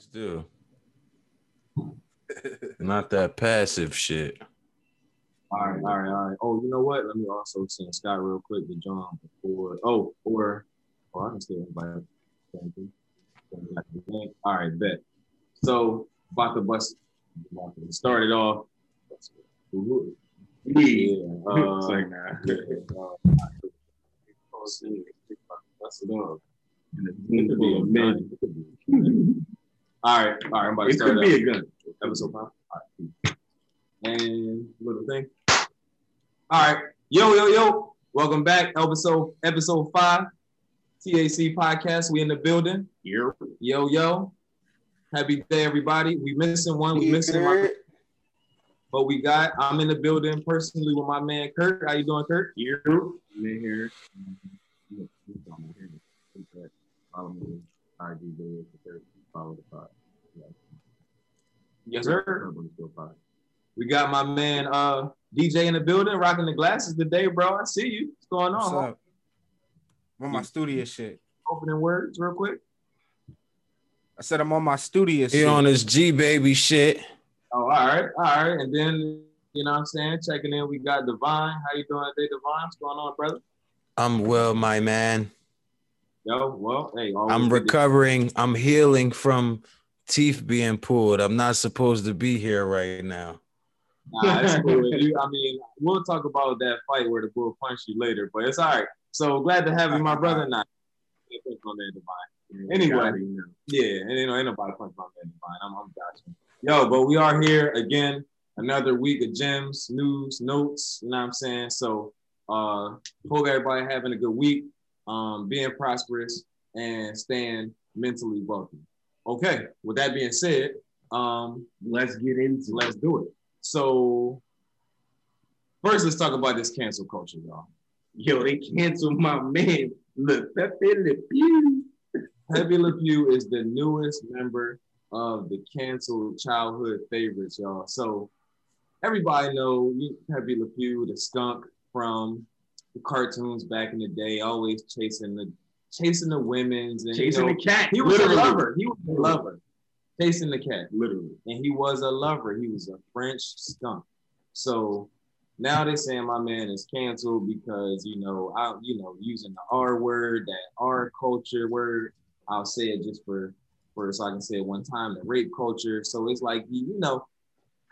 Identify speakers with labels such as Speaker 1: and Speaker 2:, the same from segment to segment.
Speaker 1: Please do. Not that passive shit.
Speaker 2: All right, all right, all right. Oh, you know what? Let me also send Scott real quick to John before. Oh, or or I can still invite. Thank you. All right, bet. So about to bust. About to start it off. Yeah. Uh,
Speaker 3: It's like, nah.
Speaker 2: yeah, uh, bust it up. It could be a minute. It could be- All right, all right. I'm about to
Speaker 3: It
Speaker 2: start
Speaker 3: could be a gun.
Speaker 2: episode five. All right. And little thing. All right. Yo, yo, yo. Welcome back. Episode episode five. TAC podcast. We in the building.
Speaker 3: Here.
Speaker 2: Yo, yo. Happy day, everybody. We missing one. We missing one. But we got, I'm in the building personally with my man Kurt. How you doing, Kurt?
Speaker 3: Here.
Speaker 2: I'm in here. Follow me. IG Day, follow the pod. Yes, sir. We got my man uh DJ in the building, rocking the glasses today, bro. I see you. What's going
Speaker 4: What's
Speaker 2: on?
Speaker 4: up? I'm on my studio shit.
Speaker 2: Opening words real quick.
Speaker 4: I said I'm on my studio
Speaker 1: He
Speaker 4: shit.
Speaker 1: on his G baby shit.
Speaker 2: Oh, all right, all right. And then you know what I'm saying, checking in. We got Divine. How you doing today, Divine? What's going on, brother?
Speaker 1: I'm well, my man.
Speaker 2: Yo, well, hey,
Speaker 1: I'm
Speaker 2: good
Speaker 1: recovering. I'm healing from teeth being pulled. I'm not supposed to be here right now.
Speaker 2: Nah, it's cool. You, I mean, we'll talk about that fight where the bull punched you later, but it's all right. So glad to have you, my brother. Not on there, Divine. Anyway, yeah, and you know, ain't nobody punch my man Divine. I'm, I'm gotcha. Yo, but we are here again, another week of gems, news, notes. You know what I'm saying? So, uh, hope everybody having a good week, um, being prosperous and staying mentally wealthy. Okay, with that being said, um,
Speaker 3: Let's get into
Speaker 2: let's do it. So, first, let's talk about this cancel culture, y'all.
Speaker 3: Yo, they canceled my man. Look, Pepe Le Pew.
Speaker 2: Pepe Le Pew is the newest member of the canceled childhood favorites, y'all. So everybody know Pepe Le Pew, the skunk from the cartoons back in the day, always chasing the chasing the women's and you
Speaker 3: Chasing
Speaker 2: know,
Speaker 3: the cat.
Speaker 2: He was
Speaker 3: literally.
Speaker 2: a lover. He was a lover, chasing the cat,
Speaker 3: Literally.
Speaker 2: and he was a lover. He was a French skunk. So now they're saying my man is canceled because you know I you know using the R word, that R culture word. I'll say it just for for so I can say it one time. The rape culture. So it's like you know.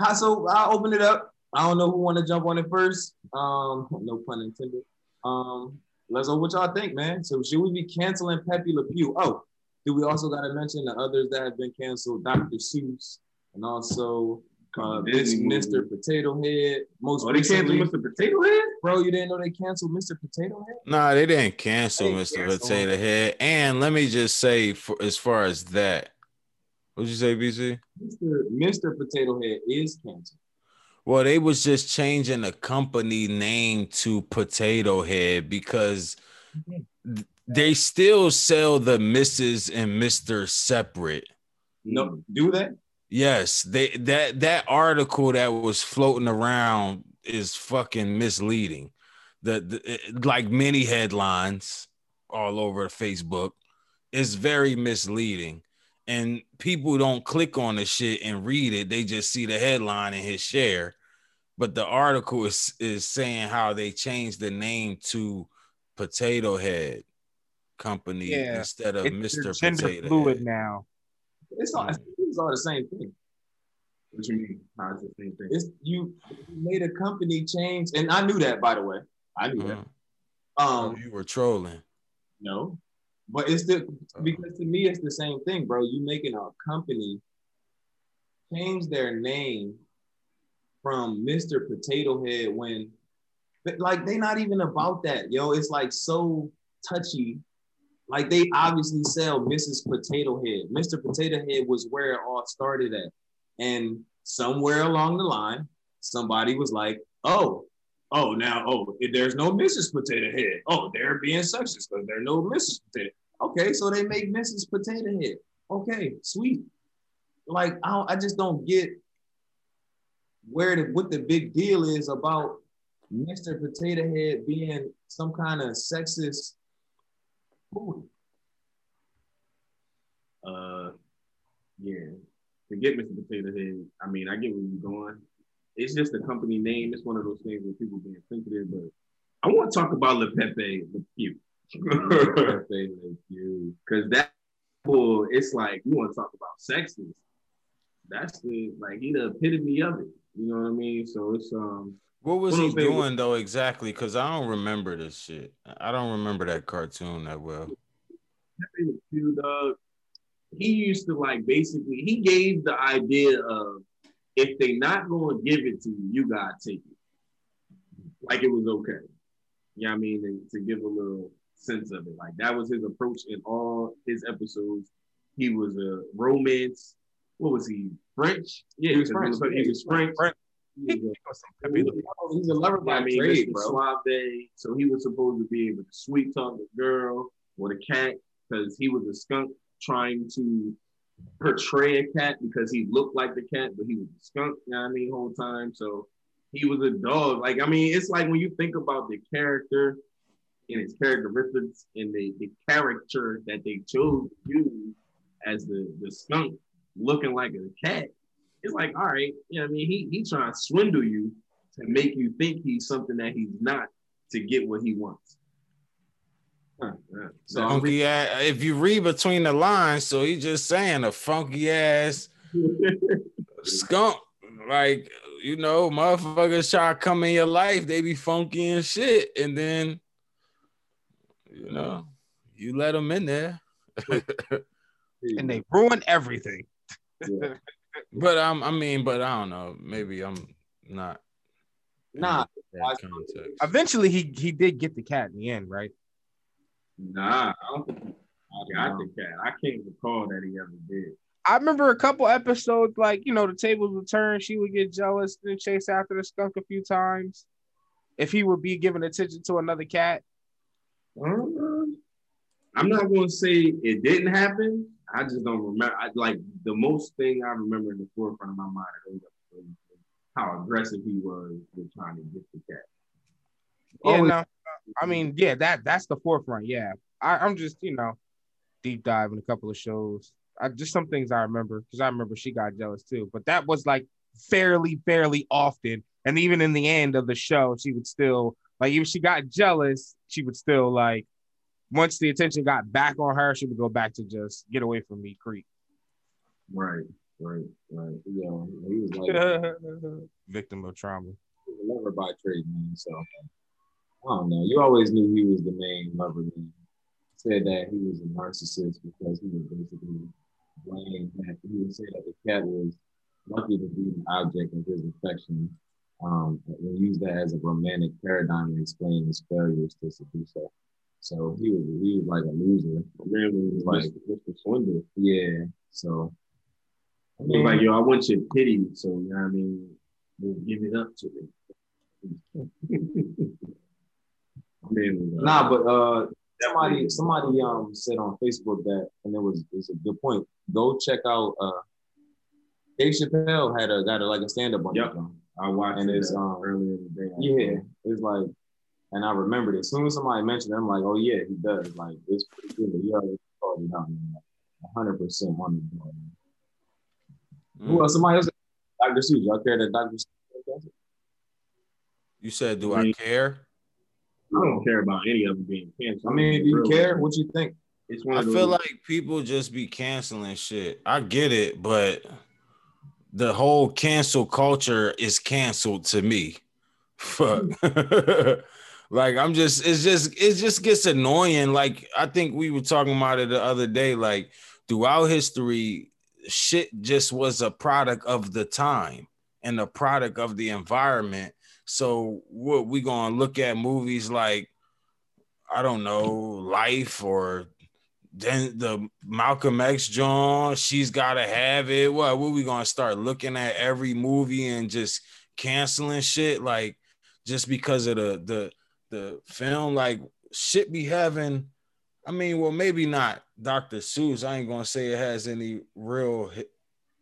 Speaker 2: How so? I'll open it up. I don't know who want to jump on it first. Um, no pun intended. Um, let's know what y'all think, man. So should we be canceling Pepe Le Pew? Oh, do we also got to mention the others that have been canceled? Dr. Seuss and also uh, this
Speaker 3: Disney movie.
Speaker 2: Mr. Potato Head. Most
Speaker 3: Oh, they canceled Mr. Potato Head?
Speaker 2: bro, you didn't know they canceled Mr. Potato Head?
Speaker 1: Nah, they didn't cancel
Speaker 2: They
Speaker 1: Mr.
Speaker 2: canceled
Speaker 1: Potato Head. And let me just say, for as far as that, what'd you say, BC?
Speaker 2: Mr. Mr. Potato Head is canceled.
Speaker 1: Well, they was just changing the company name to Potato Head because mm-hmm. they still sell the Mrs. and Mr. separate.
Speaker 2: No, do that?
Speaker 1: Yes, they that that article that was floating around is fucking misleading. The, the eh, like many headlines all over Facebook is very misleading. And people don't click on the shit and read it. They just see the headline and hit share. But the article is is saying how they changed the name to Potato Head Company
Speaker 4: Yeah,
Speaker 1: instead of
Speaker 4: It's
Speaker 1: Mr. Potato
Speaker 4: fluid
Speaker 1: Head.
Speaker 4: now.
Speaker 2: It's all, it's all the same thing.
Speaker 3: What you mean? How is the same thing?
Speaker 2: It's you made a company change, and I knew that by the way. I knew that.
Speaker 1: Mhm.
Speaker 2: Um,
Speaker 1: you were trolling.
Speaker 2: no, but it's the because to me it's the same thing, bro. You making a company change their name from Mr. Potato Head when, like they not even about that, yo. It's like so touchy. Like they obviously sell Mrs. Potato Head. Mr. Potato Head was where it all started at, and somewhere along the line, somebody was like, "Oh, oh, now, oh, there's no Mrs. Potato Head. Oh, they're being sexist because there's no Mrs. Potato. Okay, so they make Mrs. Potato Head. Okay, sweet. Like I, I just don't get where the what the big deal is about Mr. Potato Head being some kind of sexist. food.
Speaker 3: Uh, yeah. forget Mr. Potato Head. I mean, I get where you're going. It's just a company name. It's one of those things where people being sensitive. But I want to talk about Le Pepe Le Pew.
Speaker 2: Pepe Le Pew.
Speaker 3: Because that bull, it's like you want to talk about sexist. That's the like he the epitome of it. You know what I mean? So it's um
Speaker 1: What was he doing though exactly? Because I don't remember this shit. I don't remember that cartoon that well.
Speaker 3: Pew, dog. He used to like basically he gave the idea of if they not gonna give it to you, you gotta take it. Like it was okay. Yeah, I mean, and to give a little sense of it. Like that was his approach in all his episodes. He was a romance. What was he? French? Yeah,
Speaker 2: He was French.
Speaker 3: He was French.
Speaker 4: French.
Speaker 3: He was a- oh,
Speaker 2: He's a lover
Speaker 3: yeah, I
Speaker 2: by
Speaker 3: mean,
Speaker 2: trade, bro.
Speaker 3: Suave. So he was supposed to be able to sweet talk the girl or the cat because he was a skunk trying to portray a cat because he looked like the cat, but he was a skunk, you know what I mean, whole time. So he was a dog. Like, I mean, it's like when you think about the character and his characteristics and the, the character that they chose to use as the, the skunk looking like a cat, it's like, all right, you know what I mean? He he trying to swindle you to make you think he's something that he's not to get what he wants. Huh, yeah. So
Speaker 1: Funky ass. If you read between the lines, so he's just saying a funky ass skunk. Like, you know, motherfuckers try to come in your life, they be funky and shit. And then, you know, you let them in there.
Speaker 4: and they ruin everything.
Speaker 1: But um, I mean, but I don't know. Maybe I'm not. in
Speaker 2: Nah,
Speaker 1: that
Speaker 4: Eventually, he he did get the cat in the end, right?
Speaker 3: Nah, I don't think he got the cat. I can't recall that he ever did.
Speaker 4: I remember a couple episodes, like you know, the tables would turn. She would get jealous and chase after the skunk a few times. If he would be giving attention to another cat,
Speaker 3: Um, I'm not going to say it didn't happen. I just don't remember. I, like the most thing I remember in the forefront of my mind is how aggressive he was with trying to get the cat.
Speaker 4: yeah, no, I mean, yeah, that that's the forefront. Yeah, I, I'm just you know, deep dive in a couple of shows. I just some things I remember because I remember she got jealous too, but that was like fairly, fairly often. And even in the end of the show, she would still like if she got jealous, she would still like once the attention got back on her, she would go back to just get away from me, creep.
Speaker 3: Right, right, right.
Speaker 2: Yeah, he was like
Speaker 4: Victim of trauma.
Speaker 2: he was lover by trade, man. So I don't know. You always knew he was the main lover. Man. Said that he was a narcissist because he was basically blamed that he would say that the cat was lucky to be an object of his affection. Um, and use that as a romantic paradigm to explain his failures to seduce her. So he was he was like a loser.
Speaker 3: Man was
Speaker 2: Like-
Speaker 3: Mr. Swindle.
Speaker 2: Yeah. So I
Speaker 3: was like, yo, I want your pity, so you know what I mean. We'll give it up to me. Man, uh,
Speaker 2: Nah, but uh, somebody somebody um said on Facebook that, and it was it's a good point. Go check out uh, Dave Chappelle had a got a like a stand up on
Speaker 3: Yep.
Speaker 2: it.
Speaker 3: I watched
Speaker 2: and
Speaker 3: it
Speaker 2: it's,
Speaker 3: uh,
Speaker 2: um,
Speaker 3: earlier in the day.
Speaker 2: Yeah, it's like, and I remembered it. As soon as somebody mentioned it, I'm like, oh yeah, he does. Like it's pretty good. You already called it out, hundred percent on the board. man. Who
Speaker 1: Mm.
Speaker 2: else? Somebody else. Dr. Seuss. Y'all care that Dr. Seuss?
Speaker 1: You said, do I care?
Speaker 3: I don't care about any of them being canceled.
Speaker 2: I mean, do you care? What you think?
Speaker 3: It's one
Speaker 1: I feel like people just be canceling shit. I get it, but the whole cancel culture is canceled to me. Fuck. like I'm just it's just it just gets annoying. Like I think we were talking about it the other day. Like throughout history, shit just was a product of the time and a product of the environment. So what we gonna look at movies like I don't know, Life or then the Malcolm X John, she's gotta have it. What what we gonna start looking at every movie and just canceling shit like just because of the the the film like shit be having I mean, well, maybe not Dr. Seuss. I ain't gonna say it has any real hi-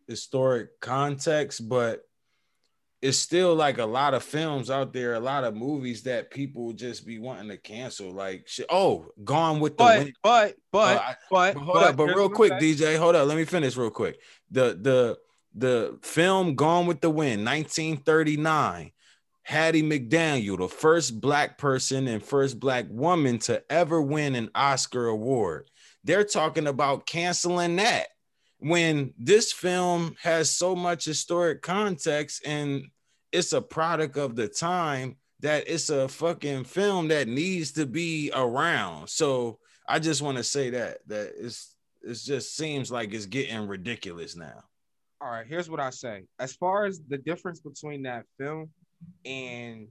Speaker 1: historic context, but it's still like a lot of films out there, a lot of movies that people just be wanting to cancel. Like, shit. oh, Gone with the
Speaker 4: But
Speaker 1: Wind.
Speaker 4: but but
Speaker 1: Uh, I-
Speaker 4: but
Speaker 1: but hold up, but real quick. DJ, hold up. Let me finish real quick. The the the film Gone with the Wind, 1939. Hattie McDaniel, the first black person and first black woman to ever win an Oscar award. They're talking about canceling that when this film has so much historic context and it's a product of the time that it's a fucking film that needs to be around. So I just want to say that that it's it just seems like it's getting ridiculous now.
Speaker 4: All right, here's what I say. As far as the difference between that film and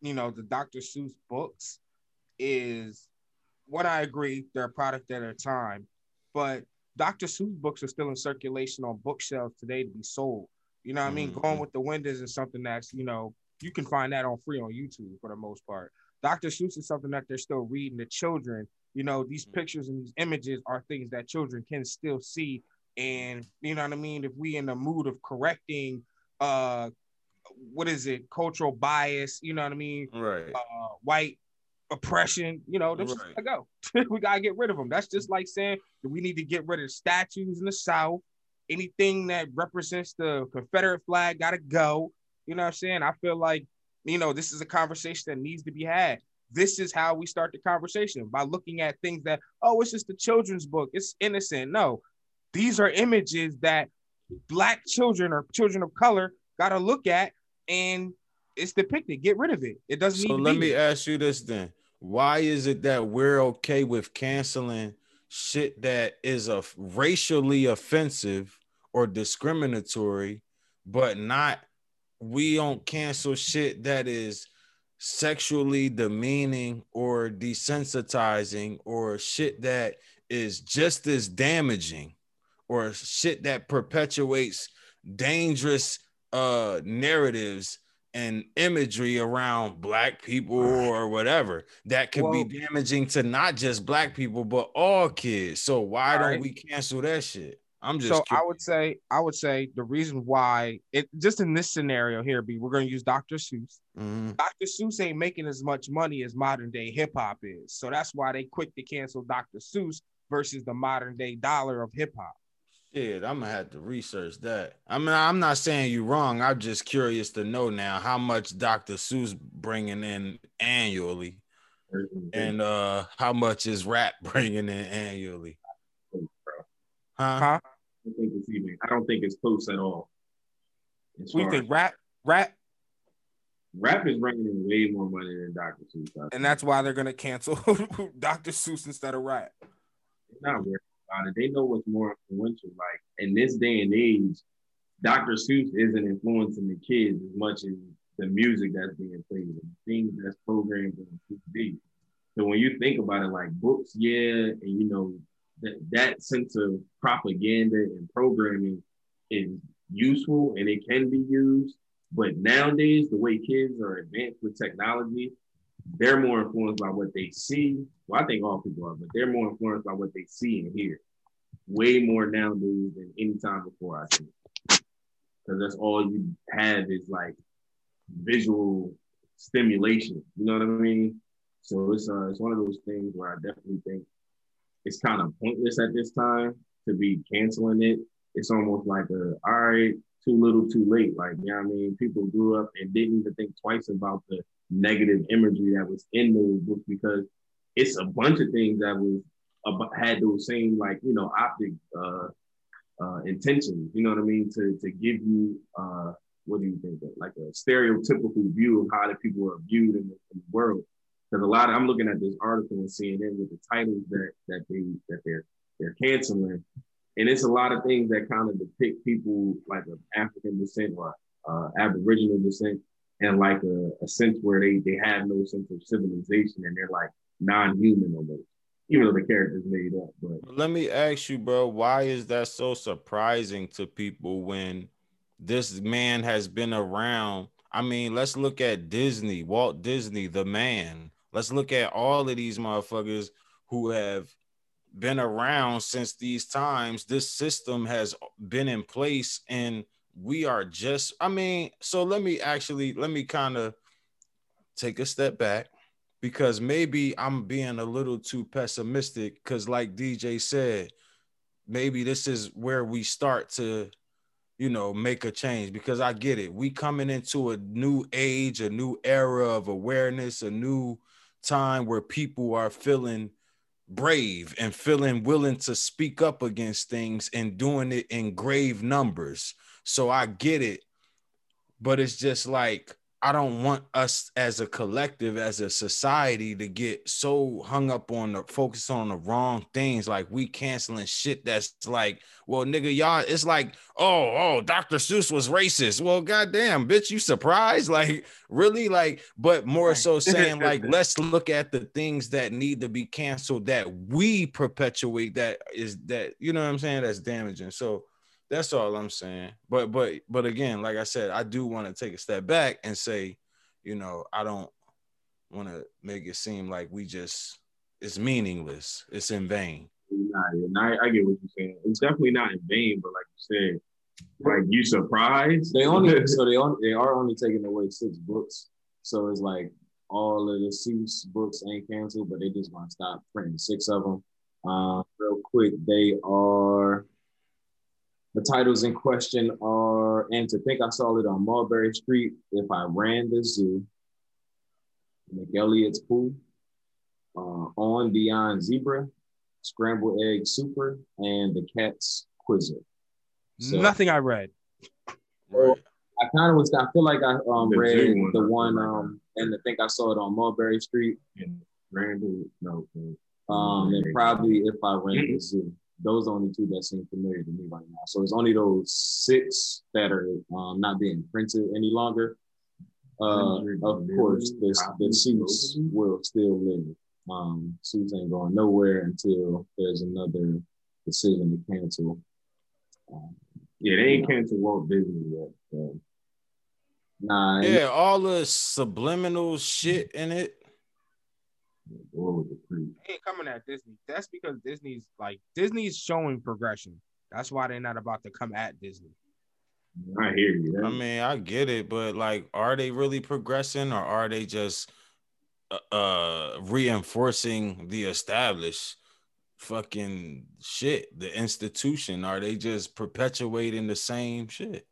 Speaker 4: you know the Dr. Seuss books is what I agree, they're a product of their time, but Dr. Seuss books are still in circulation on bookshelves today to be sold. You know what mm-hmm. I mean? Going mm-hmm. with the windows is something that's, you know, you can find that on free on YouTube for the most part. Dr. Seuss is something that they're still reading to children. You know, these mm-hmm. pictures and these images are things that children can still see. And you know what I mean? If we in the mood of correcting uh what is it, cultural bias, you know what I mean?
Speaker 1: Right.
Speaker 4: Uh, white oppression, you know, right. gotta go. we gotta get rid of them. That's just like saying that we need to get rid of statues in the South. Anything that represents the Confederate flag gotta go. You know what I'm saying? I feel like, you know, this is a conversation that needs to be had. This is how we start the conversation by looking at things that, oh, it's just a children's book. It's innocent. No, these are images that black children or children of color got to look at and it's depicted. Get rid of it. It doesn't.
Speaker 1: So let me ask you this then: Why is it that we're okay with canceling shit that is a racially offensive or discriminatory, but not we don't cancel shit that is sexually demeaning or desensitizing or shit that is just as damaging or shit that perpetuates dangerous uh narratives and imagery around black people or whatever that could well, be damaging to not just black people but all kids. So why don't we cancel that shit? I'm just
Speaker 4: so curious. I would say I would say the reason why it just in this scenario here, be we're gonna use Dr. Seuss. Mm-hmm. Dr. Seuss ain't making as much money as modern day hip hop is, so that's why they quick to cancel Dr. Seuss versus the modern day dollar of hip hop.
Speaker 1: Shit, I'm gonna have to research that. I mean, I'm not saying you're wrong. I'm just curious to know now how much Dr. Seuss bringing in annually, and uh how much is rap bringing in annually.
Speaker 3: Huh? huh? I don't think it's even. I don't think it's close at all.
Speaker 4: We think rap, rap,
Speaker 3: rap is bringing in way more money than Dr. Seuss,
Speaker 4: and that's why they're gonna cancel Dr. Seuss instead of rap.
Speaker 3: not worried about it. They know what's more influential. Like in this day and age, Dr. Seuss isn't influencing the kids as much as the music that's being played and things that's programmed on TV. So when you think about it, like books, yeah, and you know that that sense of propaganda and programming is useful and it can be used. But nowadays, the way kids are advanced with technology, they're more influenced by what they see. Well, I think all people are, but they're more influenced by what they see and hear. Way more nowadays than any time before, I think. Because that's all you have is like visual stimulation. You know what I mean? So it's uh, it's one of those things where I definitely think it's kind of pointless at this time to be canceling it. It's almost like a all right, too little, too late. Like, you know what I mean? People grew up and didn't even think twice about the negative imagery that was in those books because it's a bunch of things that was had those same like you know optic uh, uh, intentions. You know what I mean? To to give you uh, what do you think of? like a stereotypical view of how the people are viewed in the, in the world. Because a lot of I'm looking at this article and seeing it with the titles that that they that they're they're canceling, and it's a lot of things that kind of depict people like of African descent or uh, Aboriginal descent and like a, a sense where they they have no sense of civilization and they're like non-human almost even though the character's made up. But
Speaker 1: let me ask you, bro, why is that so surprising to people when this man has been around? I mean, let's look at Disney, Walt Disney, the man. Let's look at all of these motherfuckers who have been around since these times. This system has been in place and we are just i mean so let me actually let me kind of take a step back because maybe i'm being a little too pessimistic because like dj said maybe this is where we start to you know, make a change because I get it. We coming into a new age, a new era of awareness, a new time where people are feeling brave and feeling willing to speak up against things and doing it in grave numbers. So I get it. But it's just like I don't want us as a collective, as a society, to get so hung up on the focus on the wrong things. Like we canceling shit that's like, well, nigga, y'all, it's like, oh, oh, Dr. Seuss was racist. Well, goddamn, bitch, you surprised? Like, really? Like, but more so saying, like, let's look at the things that need to be canceled that we perpetuate that is that, you know what I'm saying? That's damaging. So that's all I'm saying. But but but again, like I said, I do want to take a step back and say, you know, I don't want to make it seem like we just it's meaningless. It's in vain.
Speaker 3: Nah, yeah, I, I get what you're saying. It's definitely not in vain, but like you said, like you surprised.
Speaker 2: They only so they only they are only taking away six books. So it's like all of the Seuss books ain't canceled, but they just want to stop printing six of them. Uh, real quick, they are the titles in question are And to Think I Saw It on Mulberry Street, If I Ran the Zoo, McElligot's Pool, uh, On Beyond Zebra, Scrambled Egg Super, and The Cat's Quizzer.
Speaker 4: So, Nothing I read.
Speaker 2: Well, I kind of was, I feel like I um, read the one, um, and I think I saw it on Mulberry Street.
Speaker 3: Randall, no.
Speaker 2: Um, and probably If I Ran the Zoo those are only two that seem familiar to me right now. So it's only those six that are um, not being printed any longer. Uh, of course, this the Seuss will still live. Um, Seuss ain't going nowhere until there's another decision to cancel.
Speaker 3: Um, yeah, they ain't canceled Walt Disney yet. So.
Speaker 2: Nah.
Speaker 1: Yeah, all the subliminal shit in it
Speaker 4: they ain't coming at Disney. That's because Disney's like Disney's showing progression. That's why they're not about to come at Disney.
Speaker 3: I hear you.
Speaker 1: I mean, I get it, but like, are they really progressing, or are they just uh, uh reinforcing the established fucking shit, the institution? Are they just perpetuating the same shit?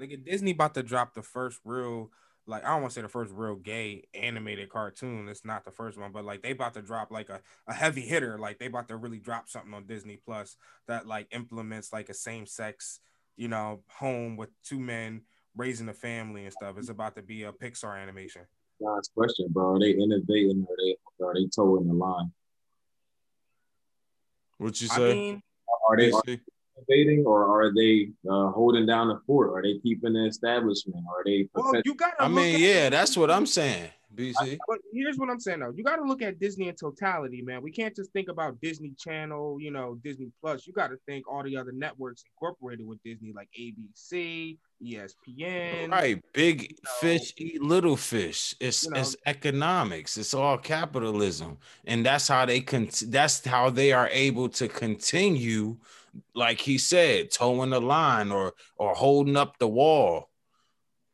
Speaker 4: Nigga, Disney about to drop the first real like I don't want to say the first real gay animated cartoon. It's not the first one, but like they about to drop like a, a heavy hitter. Like they about to really drop something on Disney Plus that like implements like a same sex, you know, home with two men raising a family and stuff. It's about to be a Pixar animation.
Speaker 2: Last question, bro. Are they innovating or are they are they toeing the line?
Speaker 1: What you say? I mean,
Speaker 2: are they? Are, innovating, or are they uh, holding down the fort? Are they keeping the establishment? Are they?
Speaker 4: Well, you got.
Speaker 1: I mean, yeah, that's what I'm saying. BC.
Speaker 4: But here's what I'm saying though. You got to look at Disney in totality, man. We can't just think about Disney Channel, you know, Disney Plus. You got to think all the other networks incorporated with Disney, like ABC, ESPN.
Speaker 1: Right. Big you know, fish eat little fish. It's you know, it's economics. It's all capitalism. And that's how they can that's how they are able to continue like he said, toeing the line or or holding up the wall.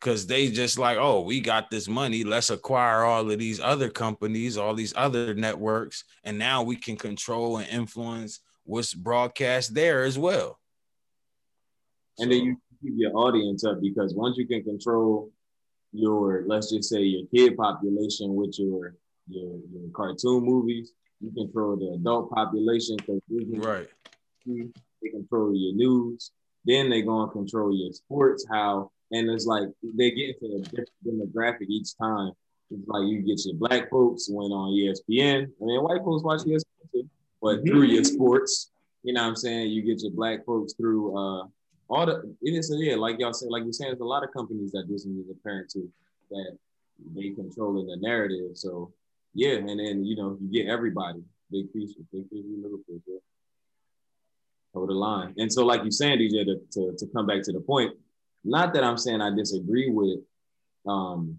Speaker 1: Cause they just like, oh, we got this money. Let's acquire all of these other companies, all these other networks, and now we can control and influence what's broadcast there as well.
Speaker 2: And so, then you keep your audience up because once you can control your, let's just say your kid population with your your, your cartoon movies, you control the adult population because
Speaker 1: right
Speaker 2: they control your news. Then they go and control your sports. How and it's like they get into a different demographic each time. It's like you get your black folks went on ESPN. I mean, white folks watch ESPN too, but mm-hmm. through your sports, you know what I'm saying? You get your black folks through uh all the it is yeah, like y'all said, like you're saying, there's a lot of companies that Disney is a parent to that they controlling the narrative. So yeah, and then you know, you get everybody. Big fish, big fish, little fish, yeah over the line. And so, like you're saying, DJ, to, to, to come back to the point, not that I'm saying I disagree with um,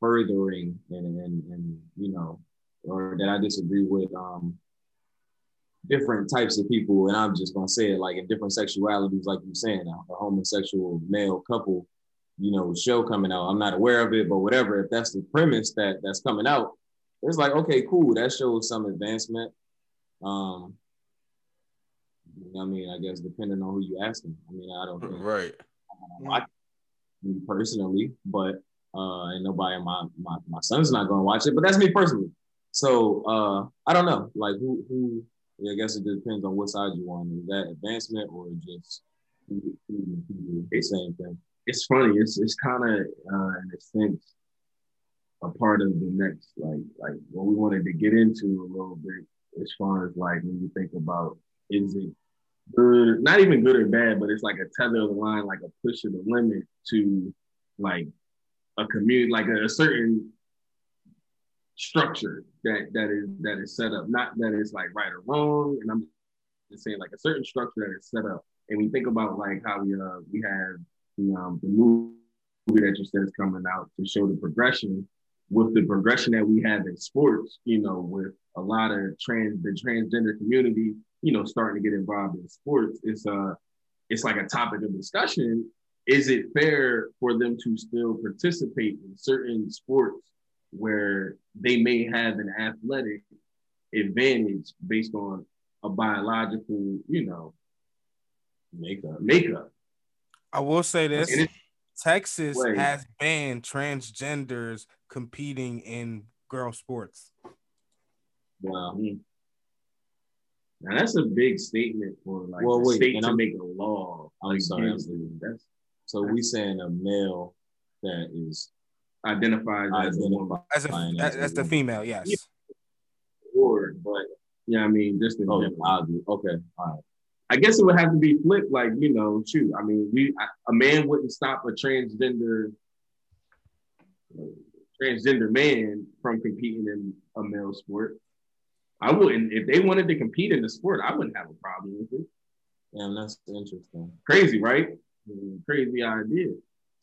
Speaker 2: furthering and, and, and, you know, or that I disagree with um, different types of people. And I'm just going to say it like in different sexualities, like you're saying, a, a homosexual male couple, you know, show coming out. I'm not aware of it, but whatever, if that's the premise that that's coming out, it's like, okay, cool. That shows some advancement. Um, I mean, I guess depending on who you asking. I mean, I don't think
Speaker 1: Right.
Speaker 2: I watch me personally, but uh, and nobody my my my son's not going to watch it. But that's me personally. So uh, I don't know, like who who. I guess it depends on what side you want. Is that advancement or just the same thing?
Speaker 3: it's funny. It's it's kind of uh, in a sense a part of the next like like what we wanted to get into a little bit as far as like when you think about is it good, not even good or bad, but it's like a tether of the line, like a push of the limit to like a community, like a, a certain structure that that is that is set up. Not that it's like right or wrong, and I'm just saying like a certain structure that is set up. And we think about like how we uh we have the um the movie that you said is coming out to show the progression with the progression that we have in sports, you know, with a lot of trans the transgender community, you know, starting to get involved in sports, it's uh it's like a topic of discussion. Is it fair for them to still participate in certain sports where they may have an athletic advantage based on a biological, you know, makeup makeup?
Speaker 4: I will say this: Texas
Speaker 3: Wait.
Speaker 4: has banned transgenders competing in girl sports.
Speaker 2: Wow.
Speaker 3: Now that's a big statement for like
Speaker 2: Well,
Speaker 3: the
Speaker 2: wait,
Speaker 3: state to
Speaker 2: I'm-
Speaker 3: make a law.
Speaker 2: I'm sorry,
Speaker 3: against
Speaker 2: I'm-
Speaker 3: That's
Speaker 2: So we saying a male that is
Speaker 3: identified as a
Speaker 4: As a
Speaker 2: Fine,
Speaker 4: as,
Speaker 2: as
Speaker 4: the female, yes.
Speaker 3: Yeah. Or, but yeah, I mean, just in
Speaker 2: Oh,
Speaker 3: general.
Speaker 2: Okay, all right.
Speaker 3: I guess it would have to be flipped, like you know, shoot. I mean, we a man wouldn't stop a transgender transgender man from competing in a male sport. I wouldn't if they wanted to compete in the sport. I wouldn't have a problem with it.
Speaker 2: Damn, that's interesting.
Speaker 3: Crazy, right? Crazy idea.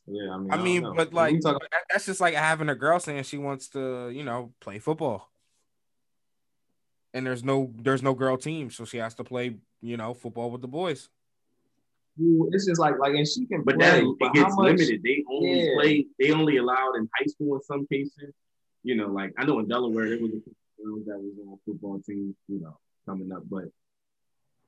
Speaker 2: Yeah, I mean,
Speaker 4: I
Speaker 2: don't
Speaker 4: mean,
Speaker 2: know.
Speaker 4: but like
Speaker 2: talk-
Speaker 4: that's just like having a girl saying she wants to, you know, play football. And there's no there's no girl team, so she has to play, you know, football with the boys.
Speaker 2: Ooh, it's just like like, and she can
Speaker 3: But
Speaker 2: play.
Speaker 3: that
Speaker 2: but
Speaker 3: it gets
Speaker 2: how much-
Speaker 3: limited. They only
Speaker 2: Yeah.
Speaker 3: play. They only allowed in high school in some cases. You know, like I know in Delaware there was a girl that was on a football team. You know, coming up, but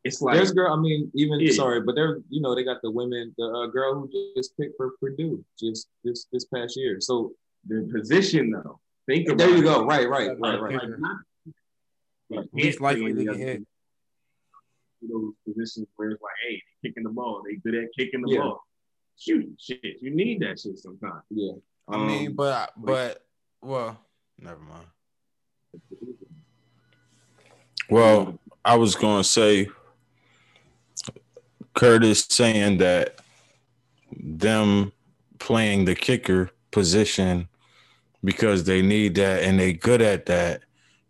Speaker 3: it's like
Speaker 2: There's girl. I mean, even
Speaker 3: Yeah.
Speaker 2: sorry, but there, you know, they got the women. The uh, girl who just picked for Purdue just this this past year. So
Speaker 3: the position though. Think about
Speaker 2: there you
Speaker 3: it.
Speaker 2: go. Right, right, right,
Speaker 3: Like,
Speaker 2: right.
Speaker 3: like,
Speaker 4: Least likely to
Speaker 3: any
Speaker 4: get
Speaker 3: other
Speaker 4: hit.
Speaker 3: Those positions where it's like, hey, they kicking the ball. They good at kicking the
Speaker 2: Yeah.
Speaker 3: ball. Shoot, shit, you need that shit sometimes.
Speaker 2: Yeah.
Speaker 1: I mean,
Speaker 3: Um,
Speaker 1: but but well, never mind. Well, I was gonna say Curtis saying that them playing the kicker position because they need that and they good at that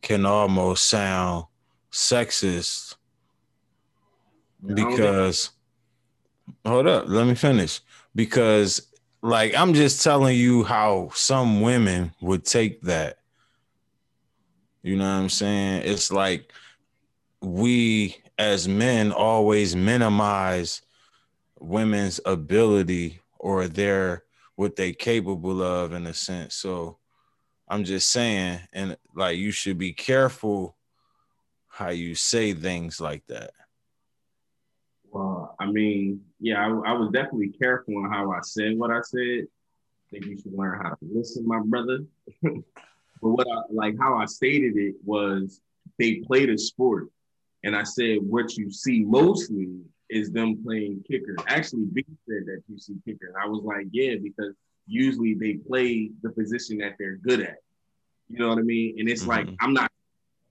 Speaker 1: can almost sound sexist because hold up, let me finish. Because like I'm just telling you how some women would take that. You know what I'm saying? It's like we as men always minimize women's ability or their what they capable of in a sense. So I'm just saying, and like you should be careful how you say things like that.
Speaker 3: Well, I mean, yeah, I, I was definitely careful on how I said what I said. I think you should learn how to listen, my brother. but what I like how I stated it was they played a sport, and I said what you see mostly is them playing kicker. Actually, B said that you see kicker, and I was like, yeah, because usually they play the position that they're good at. You know what I mean? And it's like
Speaker 1: Mhm.
Speaker 3: I'm not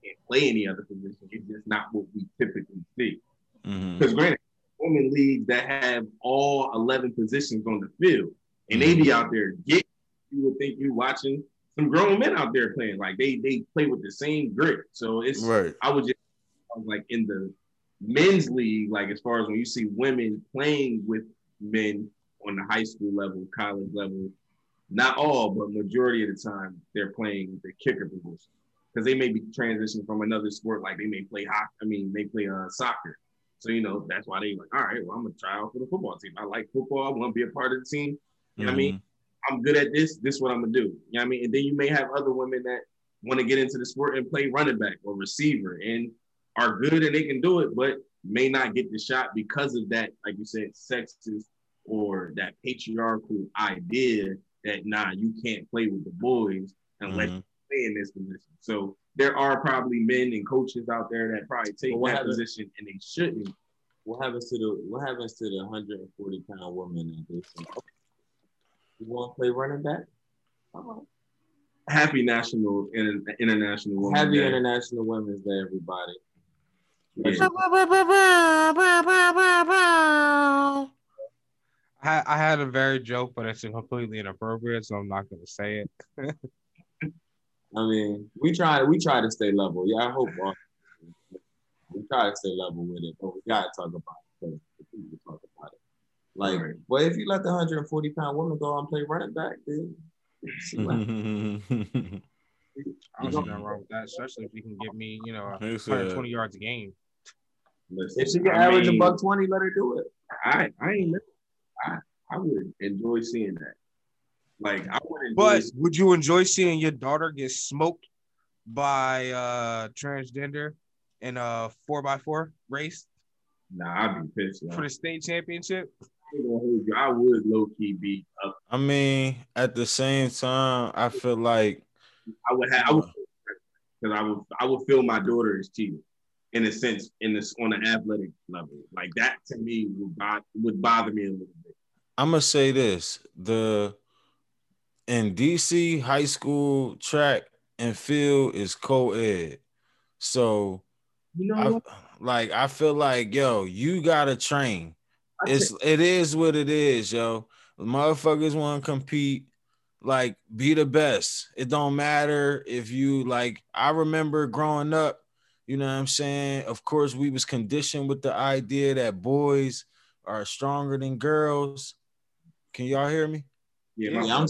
Speaker 3: can't play any other position. It's just not what we typically see.
Speaker 1: Mhm.
Speaker 3: Because granted, women leagues that have all 11 positions on the field, and they be out there getting, you would think you're watching some grown men out there playing. Like they they play with the same grit. So it's
Speaker 1: Right.
Speaker 3: I was just I was like in the men's league, like as far as when you see women playing with men on the high school level, college level, not all, but majority of the time they're playing the kicker position because they may be transitioning from another sport, like they may play hockey. I mean, they play uh, soccer. So you know that's why they like, all right, well I'm gonna try out for the football team. I like football. I want to be a part of the team. You know what I mean? I'm good at this. This is what I'm gonna do. You know what I mean? And then you may have other women that want to get into the sport and play running back or receiver and are good and they can do it, but may not get the shot because of that, like you said, sexist or that patriarchal idea that nah, you can't play with the boys unless
Speaker 1: Mhm.
Speaker 3: you play in this position. So there are probably men and coaches out there that probably take that
Speaker 2: happened-
Speaker 3: position and they shouldn't.
Speaker 2: What happens to the what happens to the 140 pound woman that they say, "Okay, you want to play running back? All right.
Speaker 3: Happy National Inter- International Women's
Speaker 2: Happy
Speaker 3: Day.
Speaker 2: International Women's Day, everybody.
Speaker 3: Yeah.
Speaker 4: I, I had a very joke, but it's completely inappropriate, so I'm not gonna say it.
Speaker 2: I mean, we try we try to stay level. Yeah, I hope all- we try to stay level with it, but we gotta talk about it. Like,
Speaker 3: Right.
Speaker 2: well, if you let the 140 pound woman go and play running back, dude. she
Speaker 4: I don't see nothing wrong with that, especially if you can give me, you know,
Speaker 1: It's,
Speaker 4: 120 yards a game.
Speaker 3: Listen,
Speaker 2: if she can
Speaker 3: I
Speaker 2: average a buck 20, let her do it.
Speaker 3: I I ain't I I would enjoy seeing that. Like I would enjoy
Speaker 4: But would you enjoy seeing your daughter get smoked by uh transgender in a four by four race
Speaker 3: nah, I'd be pissed.
Speaker 4: for the state championship?
Speaker 3: I ain't gonna hold you. I would low key be up.
Speaker 1: I mean, at the same time, I feel like
Speaker 3: I would have I would uh, because I would I would feel my daughter is cheating in a sense in this on an athletic level. Like that to me would bother, would bother me a little bit.
Speaker 1: I'm gonna say this: the in DC high school track and field is co-ed, so
Speaker 3: You know
Speaker 1: I, like I feel like yo, you gotta train.
Speaker 3: I
Speaker 1: It's it is what it is, yo. Motherfuckers want to compete, like be the best. It don't matter if you like. I remember growing up, you know what I'm saying. Of course, we was conditioned with the idea that boys are stronger than girls. Can y'all hear me?
Speaker 3: yeah,
Speaker 2: Yeah, I'm-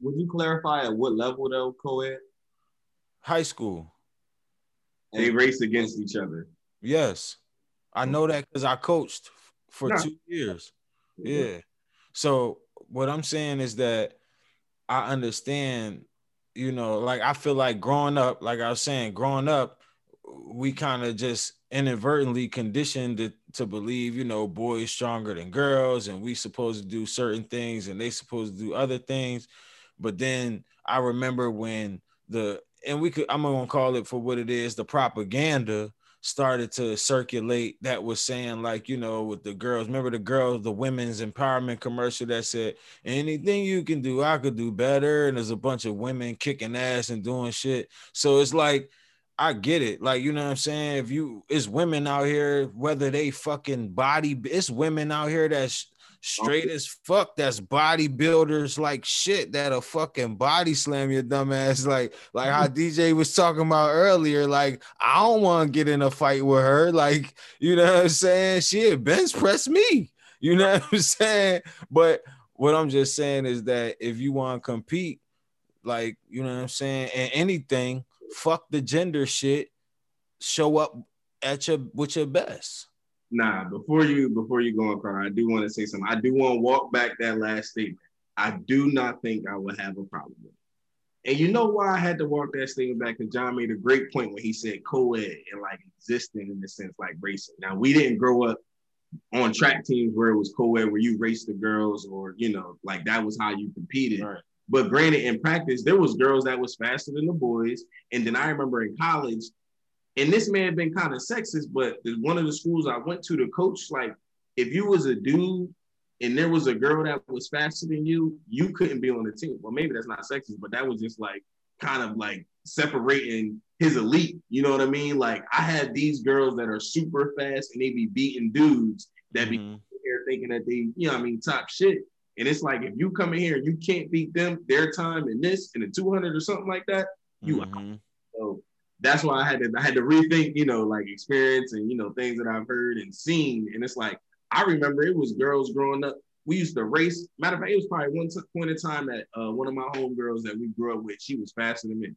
Speaker 2: would you clarify at what level though, co-ed?
Speaker 1: High school,
Speaker 3: they race against each other.
Speaker 1: yes. I know that because I coached for
Speaker 3: Nah.
Speaker 1: two years. Yeah. So what I'm saying is that I understand, you know, like I feel like growing up, like I was saying, growing up, we kind of just inadvertently conditioned to, to believe, you know, boys stronger than girls, and we supposed to do certain things and they supposed to do other things. But then I remember when the and we could I'm gonna call it for what it is, the propaganda started to circulate that was saying like you know with the girls remember the girls the women's empowerment commercial that said anything you can do i could do better and there's a bunch of women kicking ass and doing shit. So it's like i get it. Like you know what i'm saying? If you it's women out here whether they fucking body it's women out here that's straight as fuck. That's bodybuilders like shit that'll fucking body slam your dumb ass like like how DJ was talking about earlier like I don't want to get in a fight with her. Like you know what I'm saying? She had bench press me. You know what I'm saying? But what I'm just saying is that if you want to compete like you know what I'm saying and anything fuck the gender shit. Show up at your with your best
Speaker 3: Nah, before you before you go on, Carter, I do want to say something. I do want to walk back that last statement. I do not think I would have a problem with it. And you know why I had to walk that statement back? Because John made a great point when he said co-ed and like existing in the sense like racing. Now we didn't grow up on track teams where it was co-ed where you raced the girls or you know like that was how you competed.
Speaker 2: Right.
Speaker 3: But granted, in practice, there was girls that was faster than the boys. And then I remember in college, and this may have been kind of sexist, but one of the schools I went to, the coach, like, if you was a dude and there was a girl that was faster than you, you couldn't be on the team. Well, maybe that's not sexist, but that was just like kind of like separating his elite. You know what I mean? Like, I had these girls that are super fast and they be beating dudes that be
Speaker 1: Mhm.
Speaker 3: here thinking that they, you know, what I mean, top shit. And it's like if you come in here and you can't beat them their time in this in the 200 or something like that, you out. That's why I had to I had to rethink, you know, like experience and you know things that I've heard and seen. And it's like I remember it was girls growing up. We used to race. Matter of fact, it was probably one t- point in time that uh, one of my homegirls that we grew up with, she was faster than me.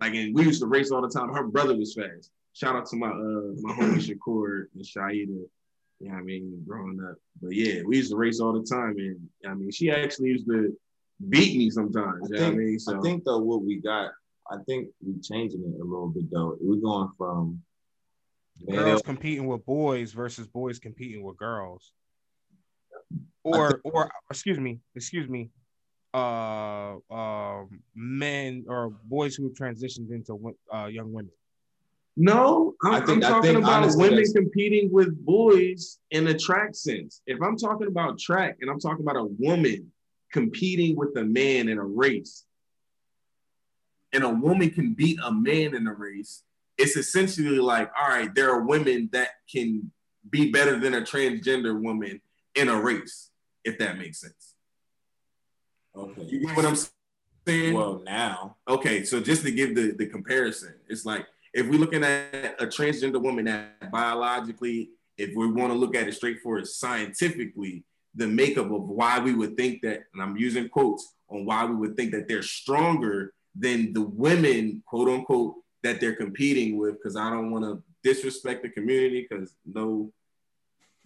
Speaker 3: Like, and we used to race all the time. Her brother was fast. Shout out to my uh my homie Shakur and Shaida. You know what I mean, growing up. But yeah, we used to race all the time. And I mean, she actually used to beat me sometimes.
Speaker 2: I think,
Speaker 3: I mean? So
Speaker 2: I think though what we got, I think we're changing it a little bit though. We're going from Male-
Speaker 4: girls competing with boys versus boys competing with girls. Or or excuse me, excuse me, uh um men or boys who have transitioned into uh, young women.
Speaker 3: No, I'm,
Speaker 2: I think-
Speaker 3: I'm
Speaker 2: I
Speaker 3: talking
Speaker 2: think
Speaker 3: about
Speaker 2: honestly
Speaker 3: women
Speaker 2: that's-
Speaker 3: competing with boys in a track sense. If I'm talking about track and I'm talking about a woman competing with a man in a race, and a woman can beat a man in a race, it's essentially like, all right, there are women that can be better than a transgender woman in a race, if that makes sense.
Speaker 2: Okay.
Speaker 3: You get what I'm saying?
Speaker 2: Well, now
Speaker 3: Okay, so just to give the, the comparison, it's like if we're looking at a transgender woman that biologically, if we want to look at it straightforward scientifically, the makeup of why we would think that, and I'm using quotes on why we would think that they're stronger than the women, quote unquote, that they're competing with, because I don't want to disrespect the community, because no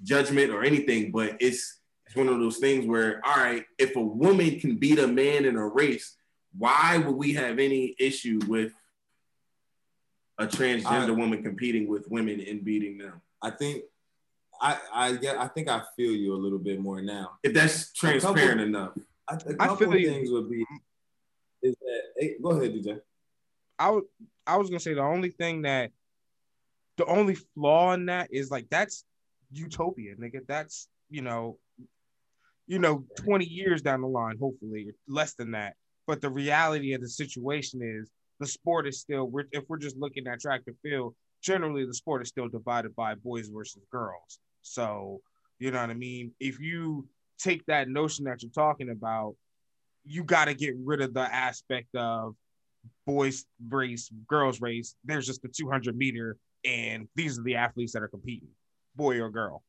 Speaker 3: judgment or anything, but it's it's one of those things where, all right, if a woman can beat a man in a race, why would we have any issue with a transgender
Speaker 2: I-
Speaker 3: woman competing with women and beating them?
Speaker 2: I think I I get I think I feel you a little bit more now.
Speaker 3: If that's transparent enough.
Speaker 2: I, a
Speaker 4: I
Speaker 2: couple
Speaker 4: feel you.
Speaker 2: things would be mm. Is that hey, go ahead, DJ.
Speaker 4: I I was gonna say the only thing that the only flaw in that is like that's utopia, nigga. That's you know, you know, 20 years down the line, hopefully, less than that. But the reality of the situation is the sport is still we're, if we're just looking at track and field, generally the sport is still divided by boys versus girls. So, you know what I mean? If you take that notion that you're talking about, you got to get rid of the aspect of boys race, girls race. There's just the 200 meter, and these are the athletes that are competing, boy or girl.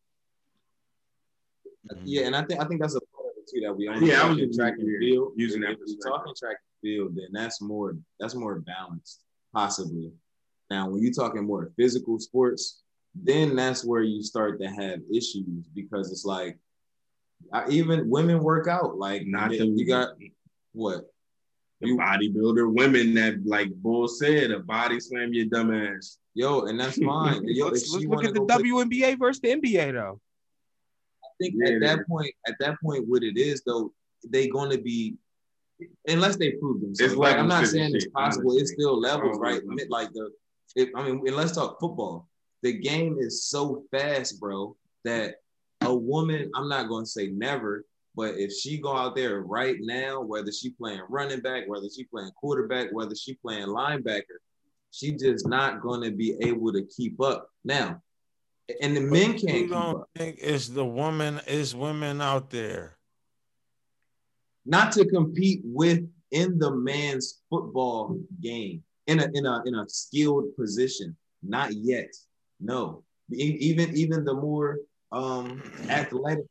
Speaker 4: Mm-hmm.
Speaker 2: Yeah, and I think I think that's a part of it too that we only
Speaker 3: Yeah, I was
Speaker 2: in
Speaker 3: just
Speaker 2: track and field.
Speaker 3: using
Speaker 2: if
Speaker 3: that
Speaker 2: we talking track and field, then that's more that's more balanced, possibly. Now, when you're talking more physical sports, then that's where you start to have issues because it's like I, even women work out. Like
Speaker 3: Not
Speaker 2: you,
Speaker 3: the
Speaker 2: you got what
Speaker 3: the bodybuilder women that like Bull said, a body slam your dumb ass.
Speaker 2: yo, and that's fine. Yo,
Speaker 4: let's let's look at the
Speaker 2: go play-
Speaker 4: WNBA versus the NBA though.
Speaker 2: I think
Speaker 3: Yeah,
Speaker 2: at
Speaker 3: yeah.
Speaker 2: that point, at that point, what it is though, they going to be, unless they prove themselves.
Speaker 3: It's
Speaker 2: Right? I'm not saying it's
Speaker 3: shit,
Speaker 2: possible. It's still levels,
Speaker 3: Always
Speaker 2: right?
Speaker 3: levels.
Speaker 2: Like the, if, I mean, and let's talk football. The game is so fast, bro, that a woman, I'm not going to say never, but if she go out there right now, whether she playing running back, whether she playing quarterback, whether she playing linebacker, she just not going to be able to keep up. Now, and the men can't
Speaker 1: You
Speaker 2: keep
Speaker 1: don't
Speaker 2: up.
Speaker 1: think it's the woman, it's women out there.
Speaker 2: not to compete with in the man's football game in a in a in a skilled position. Not yet. No. Even even the more um athletic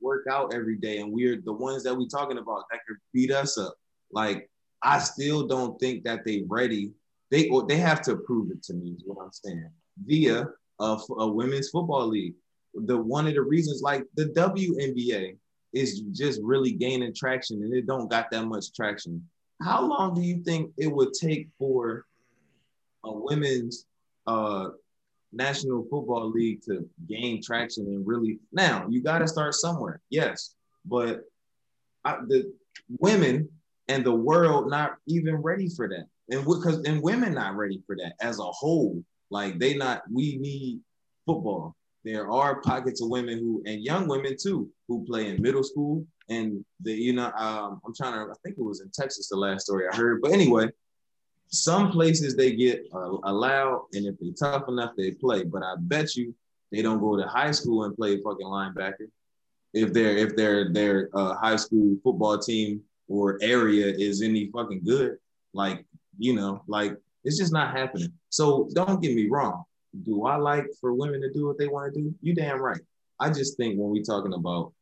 Speaker 2: work out every day, and we're the ones that we're talking about that could beat us up. Like I still don't think that they ready. They or they have to prove it to me. Is what I'm saying. Via a women's football league. The one of the reasons, like the WNBA, is just really gaining traction and it don't got that much traction. How long do you think it would take for a women's uh national football league to gain traction and really now you got to start somewhere yes. But I, the women and the world not even ready for that. And because and women not ready for that as a whole. Like they not we need football. There are pockets of women who and young women too who play in middle school and the you know um, i'm trying to i think it was in texas the last story i heard. But anyway some places they get uh, allowed and if they're tough enough they play but i bet you they don't go to high school and play fucking linebacker if their if their their uh, high school football team or area is any fucking good like you know like it's just not happening so don't get me wrong do I like for women to do what they want to do? You damn right. I just think when we're talking about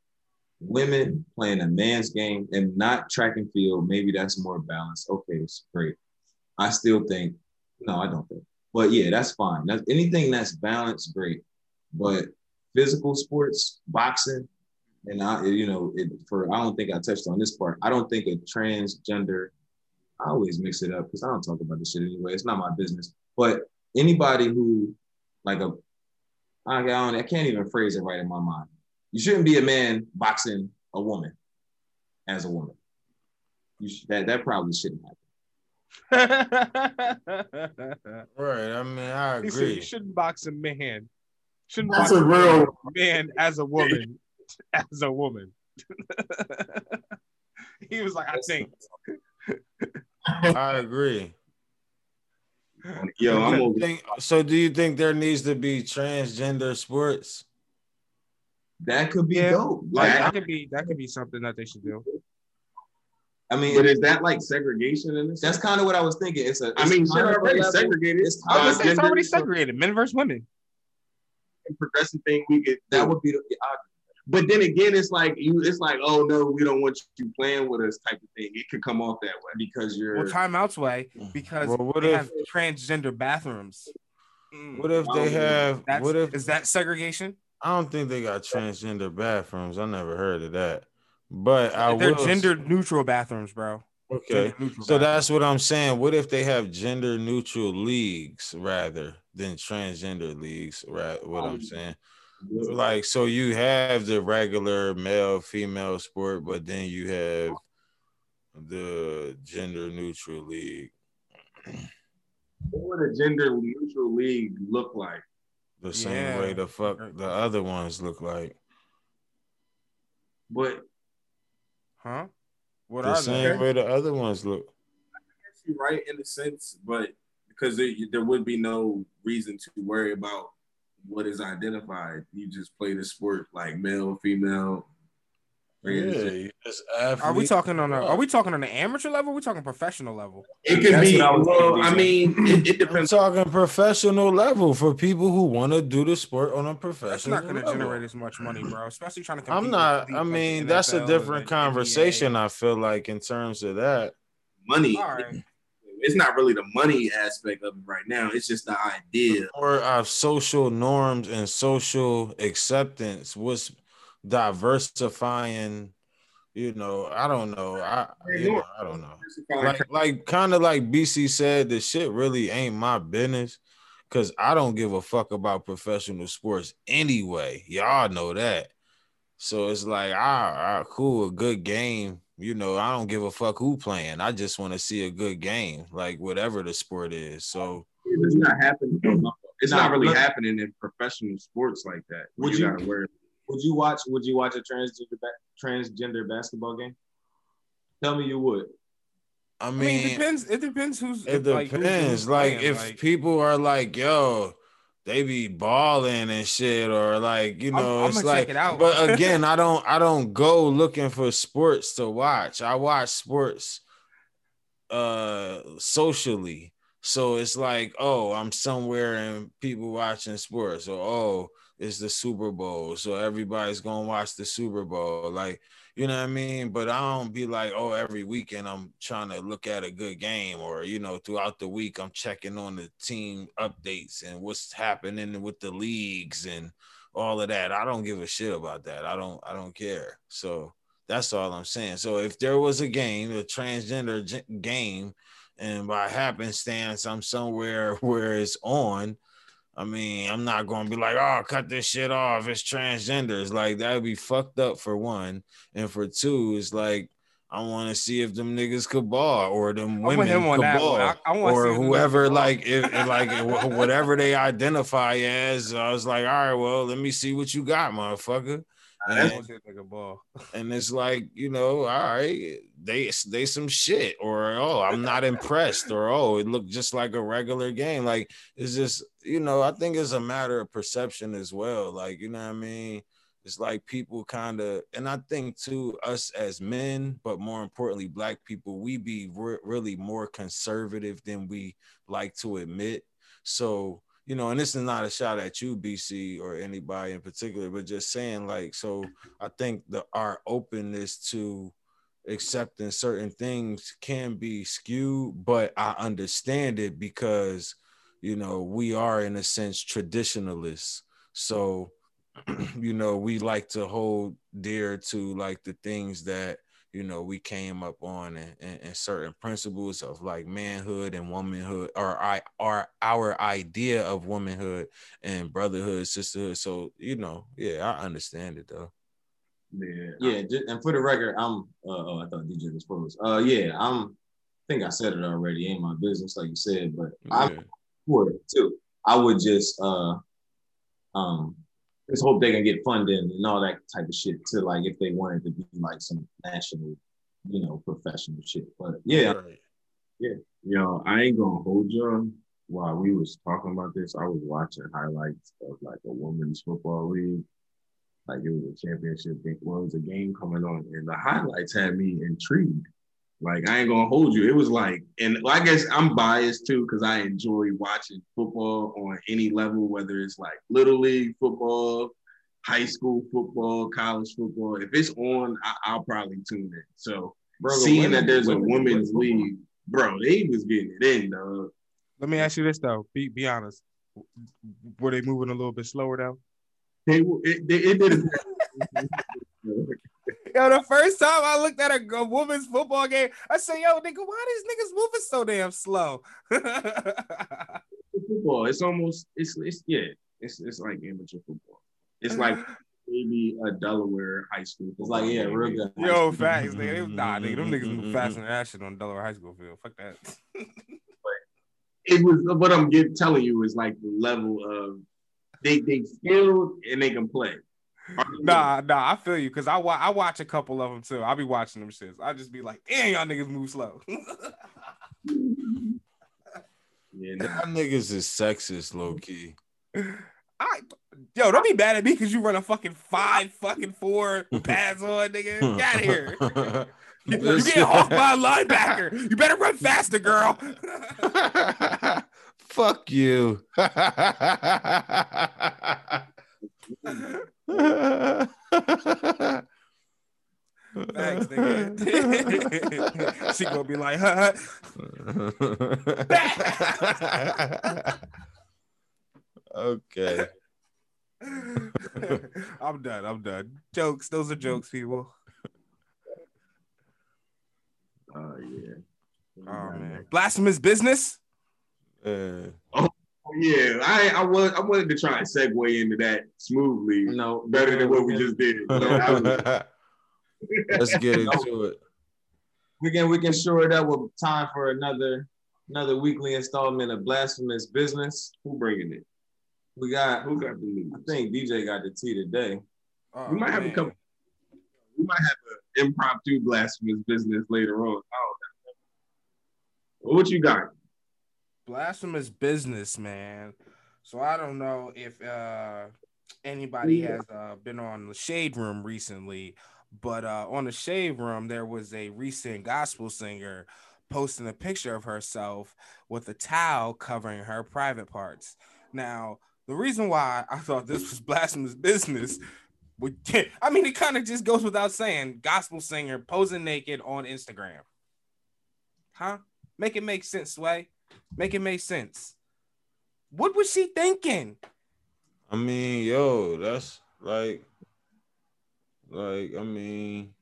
Speaker 2: women playing a man's game and not track and field, maybe that's more balanced. Okay, it's great. I still think, no, I don't think. But yeah, that's fine. That's anything that's balanced, great. But physical sports, boxing, and I, you know, it, for I don't think I touched on this part. I don't think a transgender. I always mix it up because I don't talk about this shit anyway. It's not my business. But anybody who like a I don't, I can't even phrase it right in my mind. You shouldn't be a man boxing a woman as a woman. You that that probably shouldn't happen.
Speaker 1: Right. I mean, I
Speaker 4: He said
Speaker 1: agree.
Speaker 4: you shouldn't box a man. Shouldn't
Speaker 3: That's
Speaker 4: box
Speaker 3: a real-
Speaker 4: man as a woman. As a woman. he was like, I think.
Speaker 1: I agree.
Speaker 3: Yo, I'm over.
Speaker 1: think- so do you think there needs to be transgender sports?
Speaker 2: That could be
Speaker 4: Yeah.
Speaker 2: dope.
Speaker 4: Like
Speaker 2: Like,
Speaker 4: that could be that could be something that they should do.
Speaker 2: I mean,
Speaker 3: But is that like segregation in this?
Speaker 2: that's kind of what I was thinking. It's a.
Speaker 3: I mean,
Speaker 2: it's
Speaker 3: shit
Speaker 2: kind of
Speaker 3: already
Speaker 2: level-
Speaker 3: segregated.
Speaker 2: It's
Speaker 4: I was
Speaker 2: kind
Speaker 4: gonna
Speaker 2: of
Speaker 4: say it's already segregated, men versus women.
Speaker 3: progressive thing we could.
Speaker 2: that would be the I-
Speaker 3: But then again, it's like you. It's like, oh no, we don't want you playing with us, type of thing. It could come off that way.
Speaker 2: because you're.
Speaker 5: Well, timeouts way mm. because
Speaker 1: Well, what
Speaker 5: they
Speaker 1: if-
Speaker 5: have transgender bathrooms. Mm.
Speaker 1: What if they have?
Speaker 5: That's,
Speaker 1: What if?
Speaker 5: is that segregation?
Speaker 1: I don't think they got transgender bathrooms. I never heard of that. But I
Speaker 5: They're
Speaker 1: will.
Speaker 5: gender neutral bathrooms, bro.
Speaker 1: Okay. So
Speaker 5: bathrooms.
Speaker 1: that's what I'm saying. What if they have gender neutral leagues rather than transgender leagues? Right. What I'm saying. Like, so you have the regular male female sport, but then you have the gender neutral league.
Speaker 3: What would a gender neutral league look like?
Speaker 1: The same
Speaker 5: Yeah.
Speaker 1: way the fuck the other ones look like.
Speaker 3: But
Speaker 5: huh? What
Speaker 1: The same way the other ones look.
Speaker 6: I guess you're right in a sense, but because there, there would be no reason to worry about what is identified. You just play the sport like male, female.
Speaker 1: Yeah, just
Speaker 5: Are we talking on a? Are we talking on an amateur level? Are we talking professional level?
Speaker 6: It could
Speaker 2: That's
Speaker 6: be.
Speaker 2: I
Speaker 6: Well, I mean, it, it
Speaker 1: I'm
Speaker 6: depends.
Speaker 1: talking professional level for people who want to do the sport on a professional That's
Speaker 5: not going to generate as much money, bro. Especially trying to. compete
Speaker 1: I'm not. I
Speaker 5: like the
Speaker 1: mean, that's a
Speaker 5: NFL or
Speaker 1: different conversation.
Speaker 5: NBA.
Speaker 1: I feel like in terms of that.
Speaker 6: money.
Speaker 5: All right.
Speaker 6: It's not really the money aspect of it right now. It's just the idea.
Speaker 1: Or of social norms and social acceptance. What's diversifying? You know, I don't know. I you know, I don't know. Like like kind of like BC said, the shit really ain't my business. Cause I don't give a fuck about professional sports anyway. Y'all know that. So it's like, ah, ah, cool, a good game. You know, I don't give a fuck who playing. I just want to see a good game, like whatever the sport is. So
Speaker 3: it's not happening. It's not really happening in professional sports like that. where
Speaker 2: Would you-
Speaker 3: gotta worry-
Speaker 2: Would you watch? Would you watch a transgender transgender basketball game? Tell me you would.
Speaker 1: I
Speaker 5: I
Speaker 1: mean,
Speaker 5: mean, it depends. It depends who's.
Speaker 1: It
Speaker 5: like,
Speaker 1: depends.
Speaker 5: who's
Speaker 1: like
Speaker 5: playing,
Speaker 1: if
Speaker 5: like-
Speaker 1: people are like, yo, they be balling and shit, or like, you
Speaker 5: I'm-
Speaker 1: know,
Speaker 5: I'ma
Speaker 1: it's
Speaker 5: check
Speaker 1: like
Speaker 5: it out.
Speaker 1: but again, I don't I don't go looking for sports to watch. I watch sports uh socially. So it's like, oh, I'm somewhere and people watching sports, or oh, it's the Super Bowl, so everybody's gonna watch the Super Bowl. Like, you know what I mean? But I don't be like, oh, every weekend I'm trying to look at a good game, or you know, throughout the week I'm checking on the team updates and what's happening with the leagues and all of that. I don't give a shit about that. I don't I don't care. So that's all I'm saying. So if there was a game, a transgender game, and by happenstance I'm somewhere where it's on, I mean, I'm not gonna be like, oh, cut this shit off. It's transgenders. Like that would be fucked up for one, and for two, it's like I want to see if them niggas could ball or them women could ball.
Speaker 5: I- I
Speaker 1: or whoever like if if, like whatever they identify as. I was like, all right, well, let me see what you got, motherfucker. And,
Speaker 5: want to take a ball.
Speaker 1: and it's like, you know, all right, they they some shit, or oh, I'm not impressed, or oh, it looked just like a regular game. Like it's just, you know, I think it's a matter of perception as well. Like, you know what I mean? It's like people kind of, and I think too, us as men, but more importantly, black people, we be re- really more conservative than we like to admit. So, you know, and this is not a shot at you, BC, or anybody in particular, but just saying, like, so I think the our openness to accepting certain things can be skewed, but I understand it because you know we are in a sense traditionalists. So you know we like to hold dear to like the things that you know we came up on and, and, and certain principles of like manhood and womanhood or I our our idea of womanhood and brotherhood, sisterhood. So you know, yeah, I understand it though.
Speaker 3: Yeah.
Speaker 2: Yeah, and for the record, I'm. Uh, oh, I thought DJ was froze. Uh, yeah, I'm. I think I said it already. Ain't my business, like you said, but I'm for it too. I would just uh, um, just hope they can get funding and all that type of shit to like if they wanted to be like some national, you know, professional shit. But yeah,
Speaker 1: Right.
Speaker 3: Yo, I ain't gonna hold y'all. While we was talking about this, I was watching highlights of like a women's football league. Like it was a championship game. Well, it was a game coming on, and the highlights had me intrigued. Like I ain't gonna hold you. It was like, and I guess I'm biased too because I enjoy watching football on any level, whether it's like little league football, high school football, college football. If it's on, I, I'll probably tune in. So
Speaker 2: bro,
Speaker 3: seeing
Speaker 2: women-
Speaker 3: that there's a women's
Speaker 2: football.
Speaker 3: league, bro, they was getting it in, dog.
Speaker 7: Let me ask you this though. Be be honest. Were they moving a little bit slower though?
Speaker 3: They it, they, it did.
Speaker 4: Yo, the first time I looked at a, a women's football game, I said, "Yo, nigga, why these niggas moving so damn slow?"
Speaker 3: football. It's almost it's it's yeah. It's it's like amateur football. It's like maybe a Delaware high school.
Speaker 2: It's like yeah, real good.
Speaker 4: Yo, facts, nigga. They, nah, nigga, them niggas move mm-hmm. faster than that shit on Delaware High School field. Fuck that.
Speaker 3: It was what I'm getting telling you is like the level of they they skilled and they can play.
Speaker 4: Nah, nah, I feel you because I wa- I watch a couple of them too. I'll be watching them shits. I just be like, damn, y'all niggas move slow.
Speaker 3: Yeah.
Speaker 1: Y'all niggas is sexist, low key.
Speaker 4: I yo, don't be mad at me because you run a fucking five fucking four pads on, nigga. Get out of here. You, get hawked by a linebacker. You better run faster, girl.
Speaker 1: Fuck you.
Speaker 4: Thanks, nigga. she gonna be like, huh,
Speaker 1: okay.
Speaker 4: I'm done. I'm done. Jokes. Those are jokes, people.
Speaker 3: Oh yeah.
Speaker 4: Oh man, blasphemous business.
Speaker 1: Uh,
Speaker 3: Yeah, I I was I wanted to try and segue into that smoothly,
Speaker 2: No,
Speaker 3: better than what we just did. So that was-
Speaker 1: let's get into it.
Speaker 2: we can we can shore it up with time for another another weekly installment of blasphemous business.
Speaker 3: Who bringing it?
Speaker 2: We got
Speaker 3: Who got the news?
Speaker 2: I think DJ got the tea today.
Speaker 4: Oh,
Speaker 3: We might have a couple. We might have an impromptu blasphemous business later on. I don't know. Well, what you got?
Speaker 4: Blasphemous business, man. So I don't know if uh anybody has uh been on the shade room recently, but uh on the shade room there was a recent gospel singer posting a picture of herself with a towel covering her private parts. Now, the reason why I thought this was blasphemous business I mean it kind of just goes without saying, gospel singer posing naked on Instagram. Huh? Make it make sense, Sway. Make it make sense. What was she thinking?
Speaker 1: I mean, yo, that's like, like, I mean,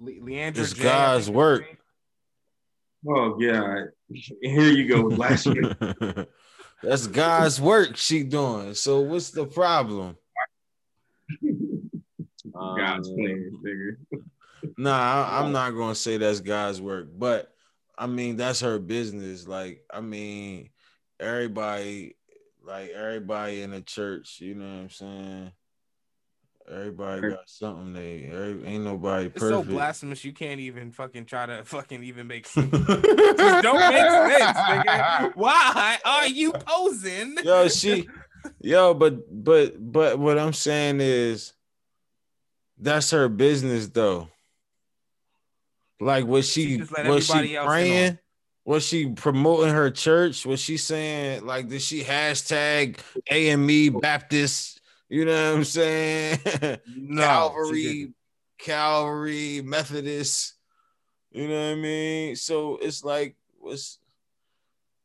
Speaker 4: Le- Le'Andria
Speaker 1: It's
Speaker 4: J, I
Speaker 1: God's
Speaker 4: think
Speaker 1: work.
Speaker 3: Oh yeah, Here you go with year,
Speaker 1: that's God's work she doing. So what's the problem?
Speaker 3: God's
Speaker 2: Um,
Speaker 3: plan, nigga.
Speaker 1: Nah, I, I'm not gonna say that's God's work, but I mean that's her business. Like, I mean, everybody, like everybody in the church, you know what I'm saying? Everybody got something. They ain't nobody
Speaker 4: It's so
Speaker 1: perfect.
Speaker 4: blasphemous you can't even fucking try to fucking even make sense. Just don't make sense, nigga. Why are you posing?
Speaker 1: yo, she, yo, but but but what I'm saying is, that's her business though. Like, was
Speaker 4: She
Speaker 1: she was she praying? Was she promoting her church? Was she saying like did she hashtag AME Baptist? You know what I'm saying?
Speaker 4: No,
Speaker 1: Calvary. Calvary, Methodist. You know what I mean? So it's like was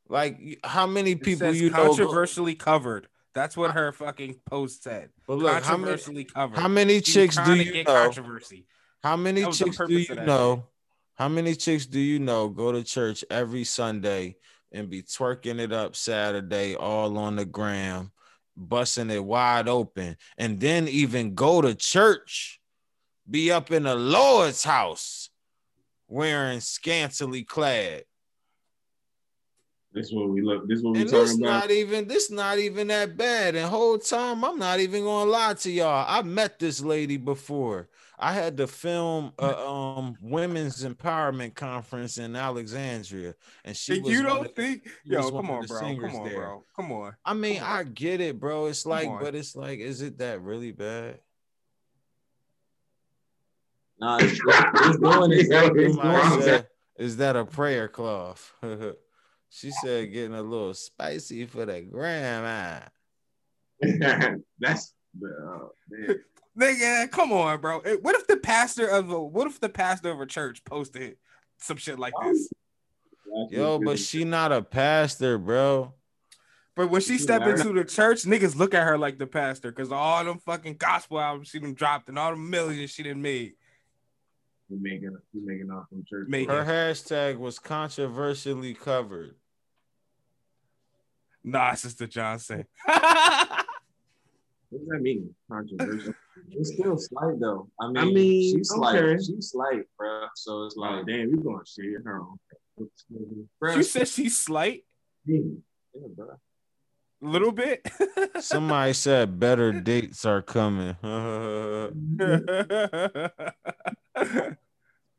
Speaker 1: like how many people you know?
Speaker 4: controversially covered. That's what her fucking post said.
Speaker 1: But look, how many,
Speaker 4: controversially covered.
Speaker 1: how many
Speaker 4: She
Speaker 1: chicks do you
Speaker 4: get
Speaker 1: know?
Speaker 4: controversy.
Speaker 1: How many
Speaker 5: That was the
Speaker 1: chicks do you know? How many chicks do you know go to church every Sunday and be twerking it up Saturday all on the gram, busting it wide open, and then even go to church, be up in the Lord's house wearing scantily clad.
Speaker 3: This is what we look. This is what we
Speaker 1: And this
Speaker 3: about.
Speaker 1: not even this not even that bad. And whole time I'm not even gonna lie to y'all. I met this lady before. I had to film a um women's empowerment conference in Alexandria, and she was
Speaker 5: you don't
Speaker 1: of-
Speaker 5: think? Yo, come on, bro. Come on,
Speaker 1: there.
Speaker 5: bro. Come on.
Speaker 1: I mean,
Speaker 5: on.
Speaker 1: I get it, bro. It's like, but it's like, is it that really bad?
Speaker 2: Nah, it's, it's, it's doing. It's
Speaker 1: Somebody
Speaker 2: doing it.
Speaker 1: said, is that a prayer cloth? she said, getting a little spicy for the grandma.
Speaker 3: That's the uh, man.
Speaker 5: Nigga, come on, bro. Eh, What if the pastor of a what if the pastor of a church posted some shit like this?
Speaker 1: Yo, but she not a pastor, bro.
Speaker 5: But when she
Speaker 3: She
Speaker 5: step into the church, niggas look at her like the pastor because all them fucking gospel albums she done dropped and all the millions she done made.
Speaker 3: He making he making off from church.
Speaker 5: Make-
Speaker 1: Her hashtag was controversially covered.
Speaker 5: Nah, Sister Johnson.
Speaker 3: What does that mean? Controversial.
Speaker 2: Uh, it's still slight though. I mean,
Speaker 3: I mean,
Speaker 2: she's slight. She's slight, bro. So it's
Speaker 3: like,
Speaker 2: like,
Speaker 3: damn, you're going to share her on?
Speaker 2: bro,
Speaker 5: she said she's slight
Speaker 2: yeah, bro.
Speaker 5: a little bit.
Speaker 1: Somebody said better dates are coming.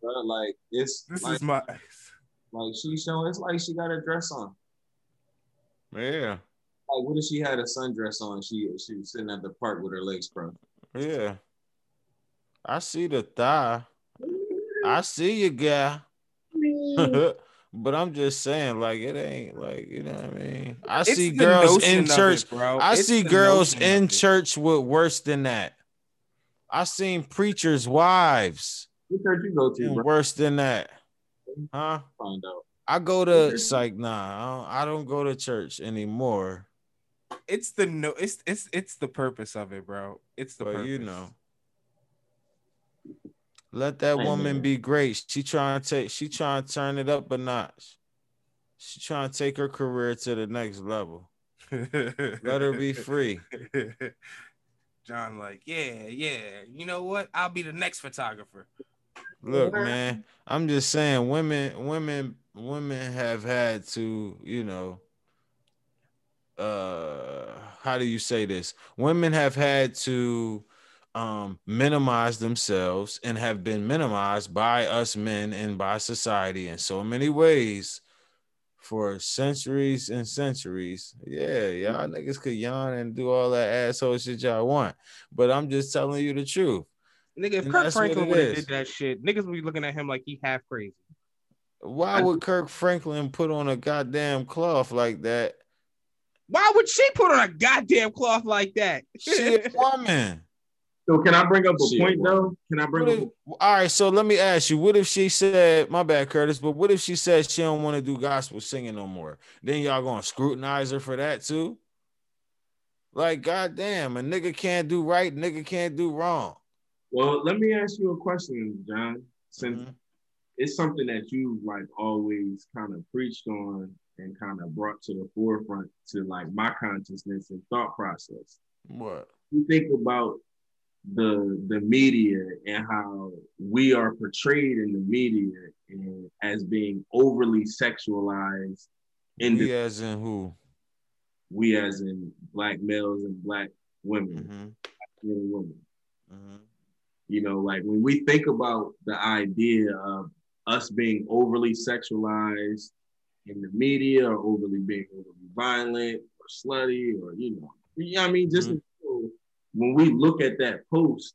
Speaker 2: Bro, like it's
Speaker 5: this
Speaker 2: like,
Speaker 5: is my
Speaker 2: like she showing. It's like she got a dress on.
Speaker 1: yeah,
Speaker 2: Like, what if she had a sundress on? She she was sitting at the park with her legs crossed.
Speaker 1: yeah. I see the thigh. I see you, guy. but I'm just saying, like, it ain't like you know what I mean. I
Speaker 5: It's
Speaker 1: see girls in
Speaker 5: of it,
Speaker 1: church.
Speaker 5: bro.
Speaker 1: I
Speaker 5: It's
Speaker 1: see girls in church with worse than that. I seen preachers' wives
Speaker 2: What church you go to, bro?
Speaker 1: worse than that. Huh?
Speaker 2: Find out.
Speaker 1: I go to psych nah. I don't, I don't go to church anymore.
Speaker 5: It's the no. It's it's it's the purpose of it, bro. It's the
Speaker 1: But
Speaker 5: purpose.
Speaker 1: you know. Let that
Speaker 2: Hey,
Speaker 1: woman
Speaker 2: man.
Speaker 1: be great. She trying to take she trying to turn it up a notch. She trying to take her career to the next level. Let her be free.
Speaker 5: John, like, yeah, yeah. You know what? I'll be the next photographer.
Speaker 1: Look, man, I'm just saying women women women have had to, you know, uh how do you say this? Women have had to um minimize themselves and have been minimized by us men and by society in so many ways for centuries and centuries. Yeah, y'all niggas could yawn and do all that asshole shit y'all want. But I'm just telling you the truth.
Speaker 4: Nigga, if
Speaker 1: And
Speaker 4: Kirk Franklin would have did that shit, niggas would be looking at him like he half crazy.
Speaker 1: Why would Kirk Franklin put on a goddamn cloth like that?
Speaker 4: Why would she put on a goddamn cloth like that?
Speaker 1: She a woman.
Speaker 3: So can I bring up a
Speaker 2: Shit,
Speaker 3: point
Speaker 2: bro.
Speaker 3: though? Can I bring
Speaker 1: What
Speaker 3: up?
Speaker 1: all right, so let me ask you: What if she said, "My bad, Curtis," but what if she said she don't want to do gospel singing no more? Then y'all gonna scrutinize her for that too? Like, goddamn, a nigga can't do right, nigga can't do wrong.
Speaker 3: Well, let me ask you a question, John. Since
Speaker 1: Mhm.
Speaker 3: it's something that you like always kind of preached on and kind of brought to the forefront to like my consciousness and thought process.
Speaker 1: What?
Speaker 3: You think about the the media and how we are portrayed in the media and as being overly sexualized in
Speaker 1: We
Speaker 3: the,
Speaker 1: as in who?
Speaker 3: we as in black males and black women,
Speaker 1: Mm-hmm.
Speaker 3: men and women.
Speaker 1: Mm-hmm.
Speaker 3: You know, like when we think about the idea of us being overly sexualized in the media or overly being overly violent or slutty or, you know, yeah, I mean, just mm-hmm. when we look at that post,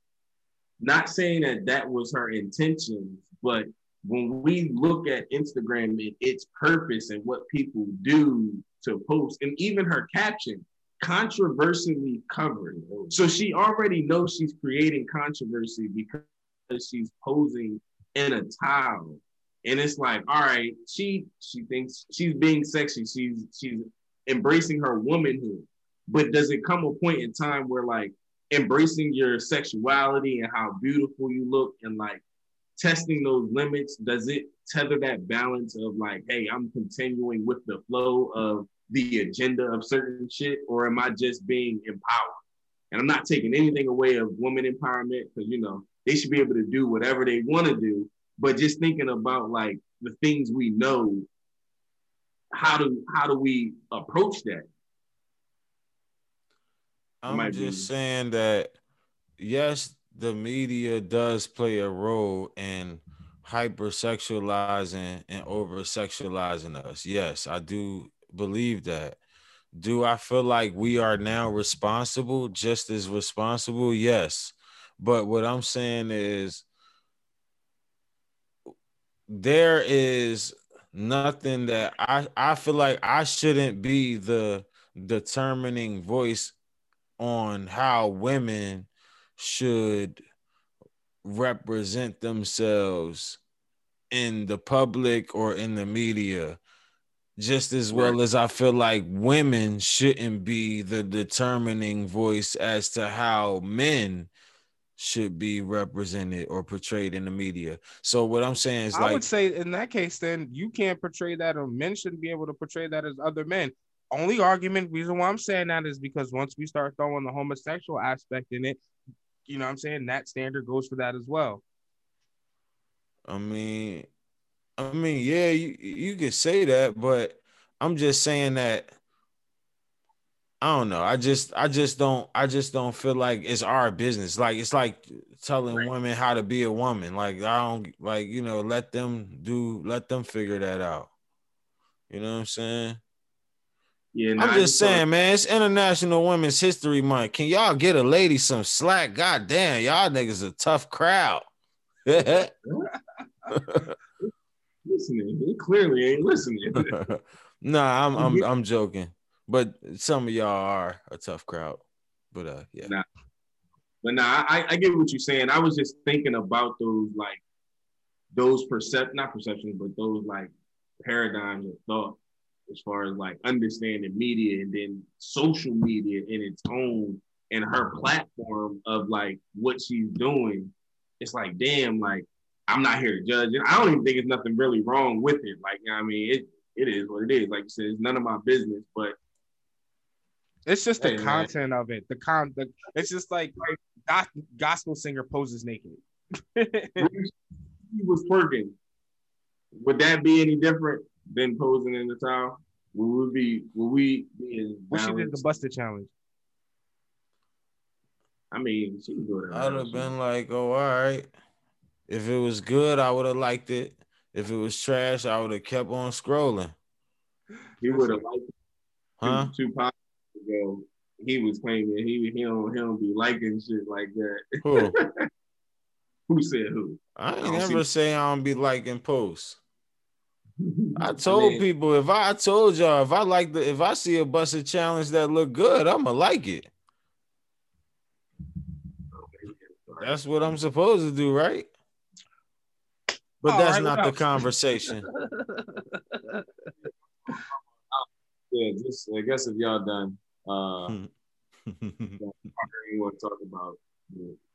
Speaker 3: not saying that that was her intentions, but when we look at Instagram and its purpose and what people do to post, and even her caption, controversially covered. Mm-hmm. So she already knows she's creating controversy because she's posing in a towel. And it's like, all right, she she thinks she's being sexy. She's she's embracing her womanhood. But does it come a point in time where like embracing your sexuality and how beautiful you look and like testing those limits, does it tether that balance of like, hey, I'm continuing with the flow of the agenda of certain shit, or am I just being empowered? And I'm not taking anything away of woman empowerment because you know they should be able to do whatever they want to do, but just thinking about like the things we know, how do how do we approach that?
Speaker 1: I'm just
Speaker 3: be-
Speaker 1: saying that yes, the media does play a role in hypersexualizing and over sexualizing us. Yes, I do believe that. Do I feel like we are now responsible, just as responsible? Yes. But what I'm saying is there is nothing that I I feel like I shouldn't be the determining voice on how women should represent themselves in the public or in the media just as well as I feel like women shouldn't be the determining voice as to how men should be represented or portrayed in the media. So what I'm saying is
Speaker 4: I
Speaker 1: like
Speaker 4: would say in that case, then you can't portray that, or men shouldn't be able to portray that as other men. Only argument, reason why I'm saying that is because once we start throwing the homosexual aspect in it, you know what I'm saying? That standard goes for that as well.
Speaker 1: I mean, I mean, yeah, you you could say that, but I'm just saying that I don't know. I just I just don't I just don't feel like it's our business. Like it's like telling women how to be a woman. Like I don't like, you know, let them do let them figure that out. You know what I'm saying?
Speaker 3: Yeah, nah,
Speaker 1: I'm just saying, man, it's International Women's History Month. Can y'all get a lady some slack? God damn, y'all niggas a tough crowd.
Speaker 3: listening. He clearly ain't listening.
Speaker 1: nah, I'm I'm I'm joking. But some of y'all are a tough crowd. But uh yeah.
Speaker 3: Nah. But nah, I, I get what you're saying. I was just thinking about those like those percept not perceptions, but those like paradigms of thought as far as like understanding media and then social media in its own and her platform of like what she's doing. It's like, damn, like I'm not here to judge it. I don't even think it's nothing really wrong with it. Like, I mean, it it is what it is. Like you said, it's none of my business, but
Speaker 4: It's just the
Speaker 3: Hey, man.
Speaker 4: content of it. The con. The, it's just like go- gospel singer poses naked.
Speaker 3: he was twerking, would that be any different than posing in the towel? Would we be would we be as
Speaker 4: she did the
Speaker 3: balanced?
Speaker 4: Buss It challenge.
Speaker 3: I mean, she can do it.
Speaker 1: I'd have been like, oh, all right. If it was good, I would have liked it. If it was trash, I would have kept on scrolling.
Speaker 3: He would have liked it
Speaker 1: Huh?
Speaker 3: two, two podcasts ago. He was claiming he he don't he don't be liking shit like that.
Speaker 1: Who?
Speaker 3: Who said who?
Speaker 1: I ain't
Speaker 3: don't
Speaker 1: never
Speaker 3: see-
Speaker 1: say I don't be liking posts. I told
Speaker 3: mean-
Speaker 1: people if I, I told y'all if I like the if I see a Buss It challenge that look good, I'ma like it. That's what I'm supposed to do, right? But
Speaker 4: All
Speaker 1: that's
Speaker 4: right,
Speaker 1: not
Speaker 4: what
Speaker 1: the conversation.
Speaker 2: Yeah, just I guess if y'all done. Uh,
Speaker 1: Hmm.
Speaker 3: you want to talk about.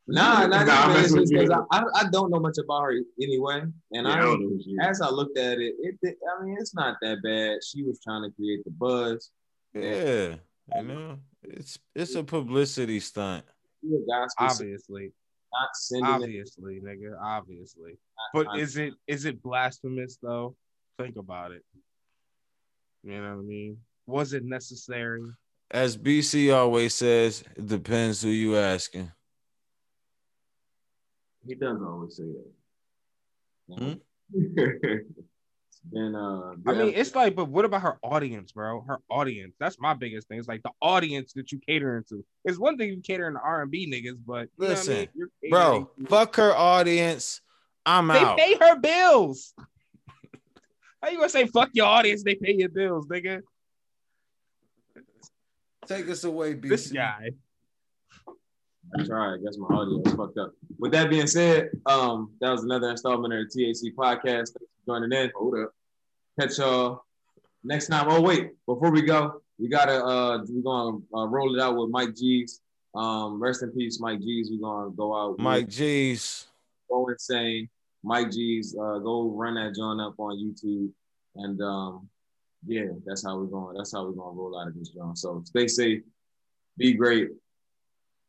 Speaker 2: nah, nah,
Speaker 3: Nah,
Speaker 2: nah,
Speaker 3: I'm
Speaker 2: man, it's
Speaker 3: messing
Speaker 2: just
Speaker 3: with
Speaker 2: 'cause
Speaker 3: you.
Speaker 2: I, I, I don't know much about her anyway, and
Speaker 3: Yeah, I
Speaker 2: I
Speaker 3: know who she is.
Speaker 2: as I looked at it, it did- I mean it's not that bad. She was trying to create the buzz.
Speaker 1: yeah, you know, it's it's a publicity stunt.
Speaker 2: She a gospel singer,
Speaker 4: Obviously,
Speaker 2: not sending it.
Speaker 4: obviously, nigga, obviously. But is it is it blasphemous though? Think about it. You know what I mean? Was it necessary?
Speaker 1: As BC always says, it depends who you asking.
Speaker 3: He does always say that.
Speaker 1: Hmm?
Speaker 2: It's been uh.
Speaker 4: I mean, it's like, but what about her audience, bro? Her audience. That's my biggest thing. It's like the audience that you catering to. It's one thing you catering to R and B niggas, but you know what I
Speaker 1: Listen,
Speaker 4: mean?
Speaker 1: Bro,
Speaker 4: to-
Speaker 1: fuck her audience. I'm
Speaker 4: they
Speaker 1: out.
Speaker 4: pay her bills. How you gonna say fuck your audience? They pay your bills, nigga.
Speaker 1: Take us away, BC.
Speaker 4: This guy.
Speaker 2: I tried. I guess my audio is fucked up. With that being said, um, that was another installment of the TAC podcast. Thanks for joining in. Hold up. Catch y'all next time. Oh wait, before we go, we gotta uh, we're gonna uh, roll it out with Mike G's. Um, rest in peace, Mike G's. We're gonna go out. with
Speaker 1: Mike G's.
Speaker 2: Go insane. Mike G's. Uh, go run that joint up on YouTube, and um, yeah, that's how we're going. That's how we're gonna roll out of this joint. So stay safe, be great,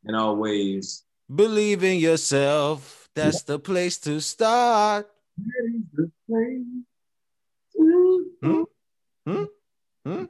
Speaker 2: and always
Speaker 1: Believe in yourself. That's the place to start. Hmm? Hmm? Hmm?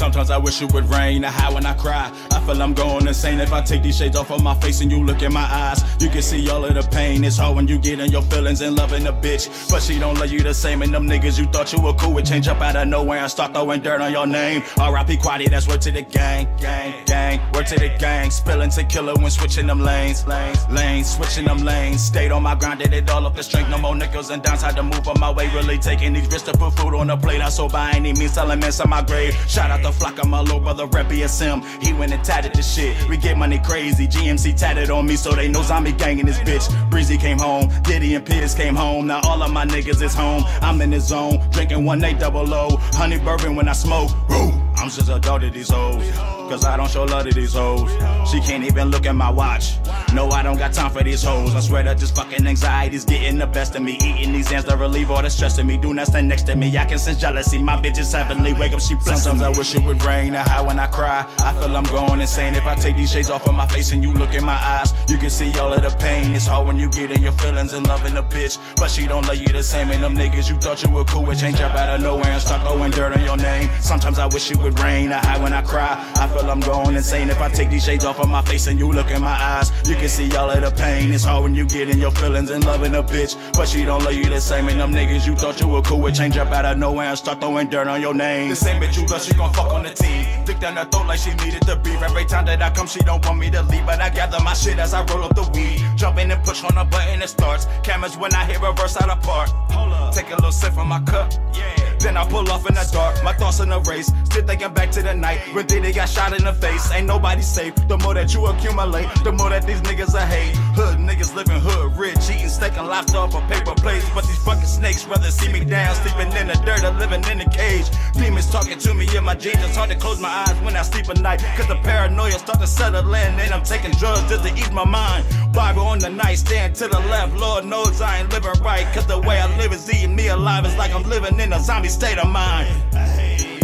Speaker 8: Sometimes I wish it would rain. I high when I cry. I I'm going insane if I take these shades off of my face and you look in my eyes. You can see all of the pain. It's hard when you get in your feelings and loving a bitch. But she don't love you the same. And them niggas you thought you were cool would change up out of nowhere and start throwing dirt on your name. R.I.P. Quaddy, that's word to the gang, gang, gang. Word to the gang. Spilling tequila when switching them lanes, lanes, lanes, switching them lanes. Stayed on my grind, did it all up the strength. No more nickels and downs. Had to move on my way. Really taking these risks to put food on the plate. I so by any means telling men on my grave. Shout out the flock of my little brother, Rep BSM. He went and tatted the shit. We get money crazy. GMC tatted on me so they know zombie gang in this bitch. Breezy came home. Diddy and Pierce came home. Now all of my niggas is home. I'm in the zone. Drinking one eight double O. Honey bourbon when I smoke. Woo! I'm just a dog to these hoes. Cause I don't show love to these hoes. She can't even look at my watch. No, I don't got time for these hoes. I swear that this fucking anxiety's getting the best of me. Eating these ants to relieve all the stress of me. Do not stand next to me. I can sense jealousy. My bitch is heavenly. Wake up, she blessed. Sometimes I wish it would rain. I high when I cry. I feel I'm going insane. If I take these shades off of my face and you look in my eyes, you can see all of the pain. It's hard when you get in your feelings and loving a bitch. But she don't love you the same. And them niggas you thought you were cool with change up out of nowhere and start throwing dirt on your name. Sometimes I wish it would rain. I high when I cry. I feel I'm going insane. If I take these shades off of my face and you look in my eyes, you can see all of the pain. It's hard when you get in your feelings and loving a bitch. But she don't love you the same. And them niggas you thought you were cool with change up out of nowhere and start throwing dirt on your name. The same bitch you love, she gon' fuck on the team. Dick down her throat like she needed to be. Every time that I come, she don't want me to leave. But I gather my shit as I roll up the weed. Jump in and push on a button, it starts. Cameras when I hear a verse out of up. Take a little sip from my cup. Yeah. Then I pull off in the dark, my thoughts in a race. Still thinking back to the night when Diddy got shot in the face. Ain't nobody safe. The more that you accumulate, the more that these niggas are hate. Hood niggas living hood rich, eating steak and lobster off a paper plates. But these fucking snakes rather see me down, sleeping in the dirt or living in a cage. Demons talking to me in my dreams. It's hard to close my eyes when I sleep at night. Cause the paranoia start to settle in. And I'm taking drugs just to ease my mind. Bible on the nightstand to the left. Lord knows I ain't living right. Cause the way I live is eating me alive. It's like I'm living in a zombie state of mind.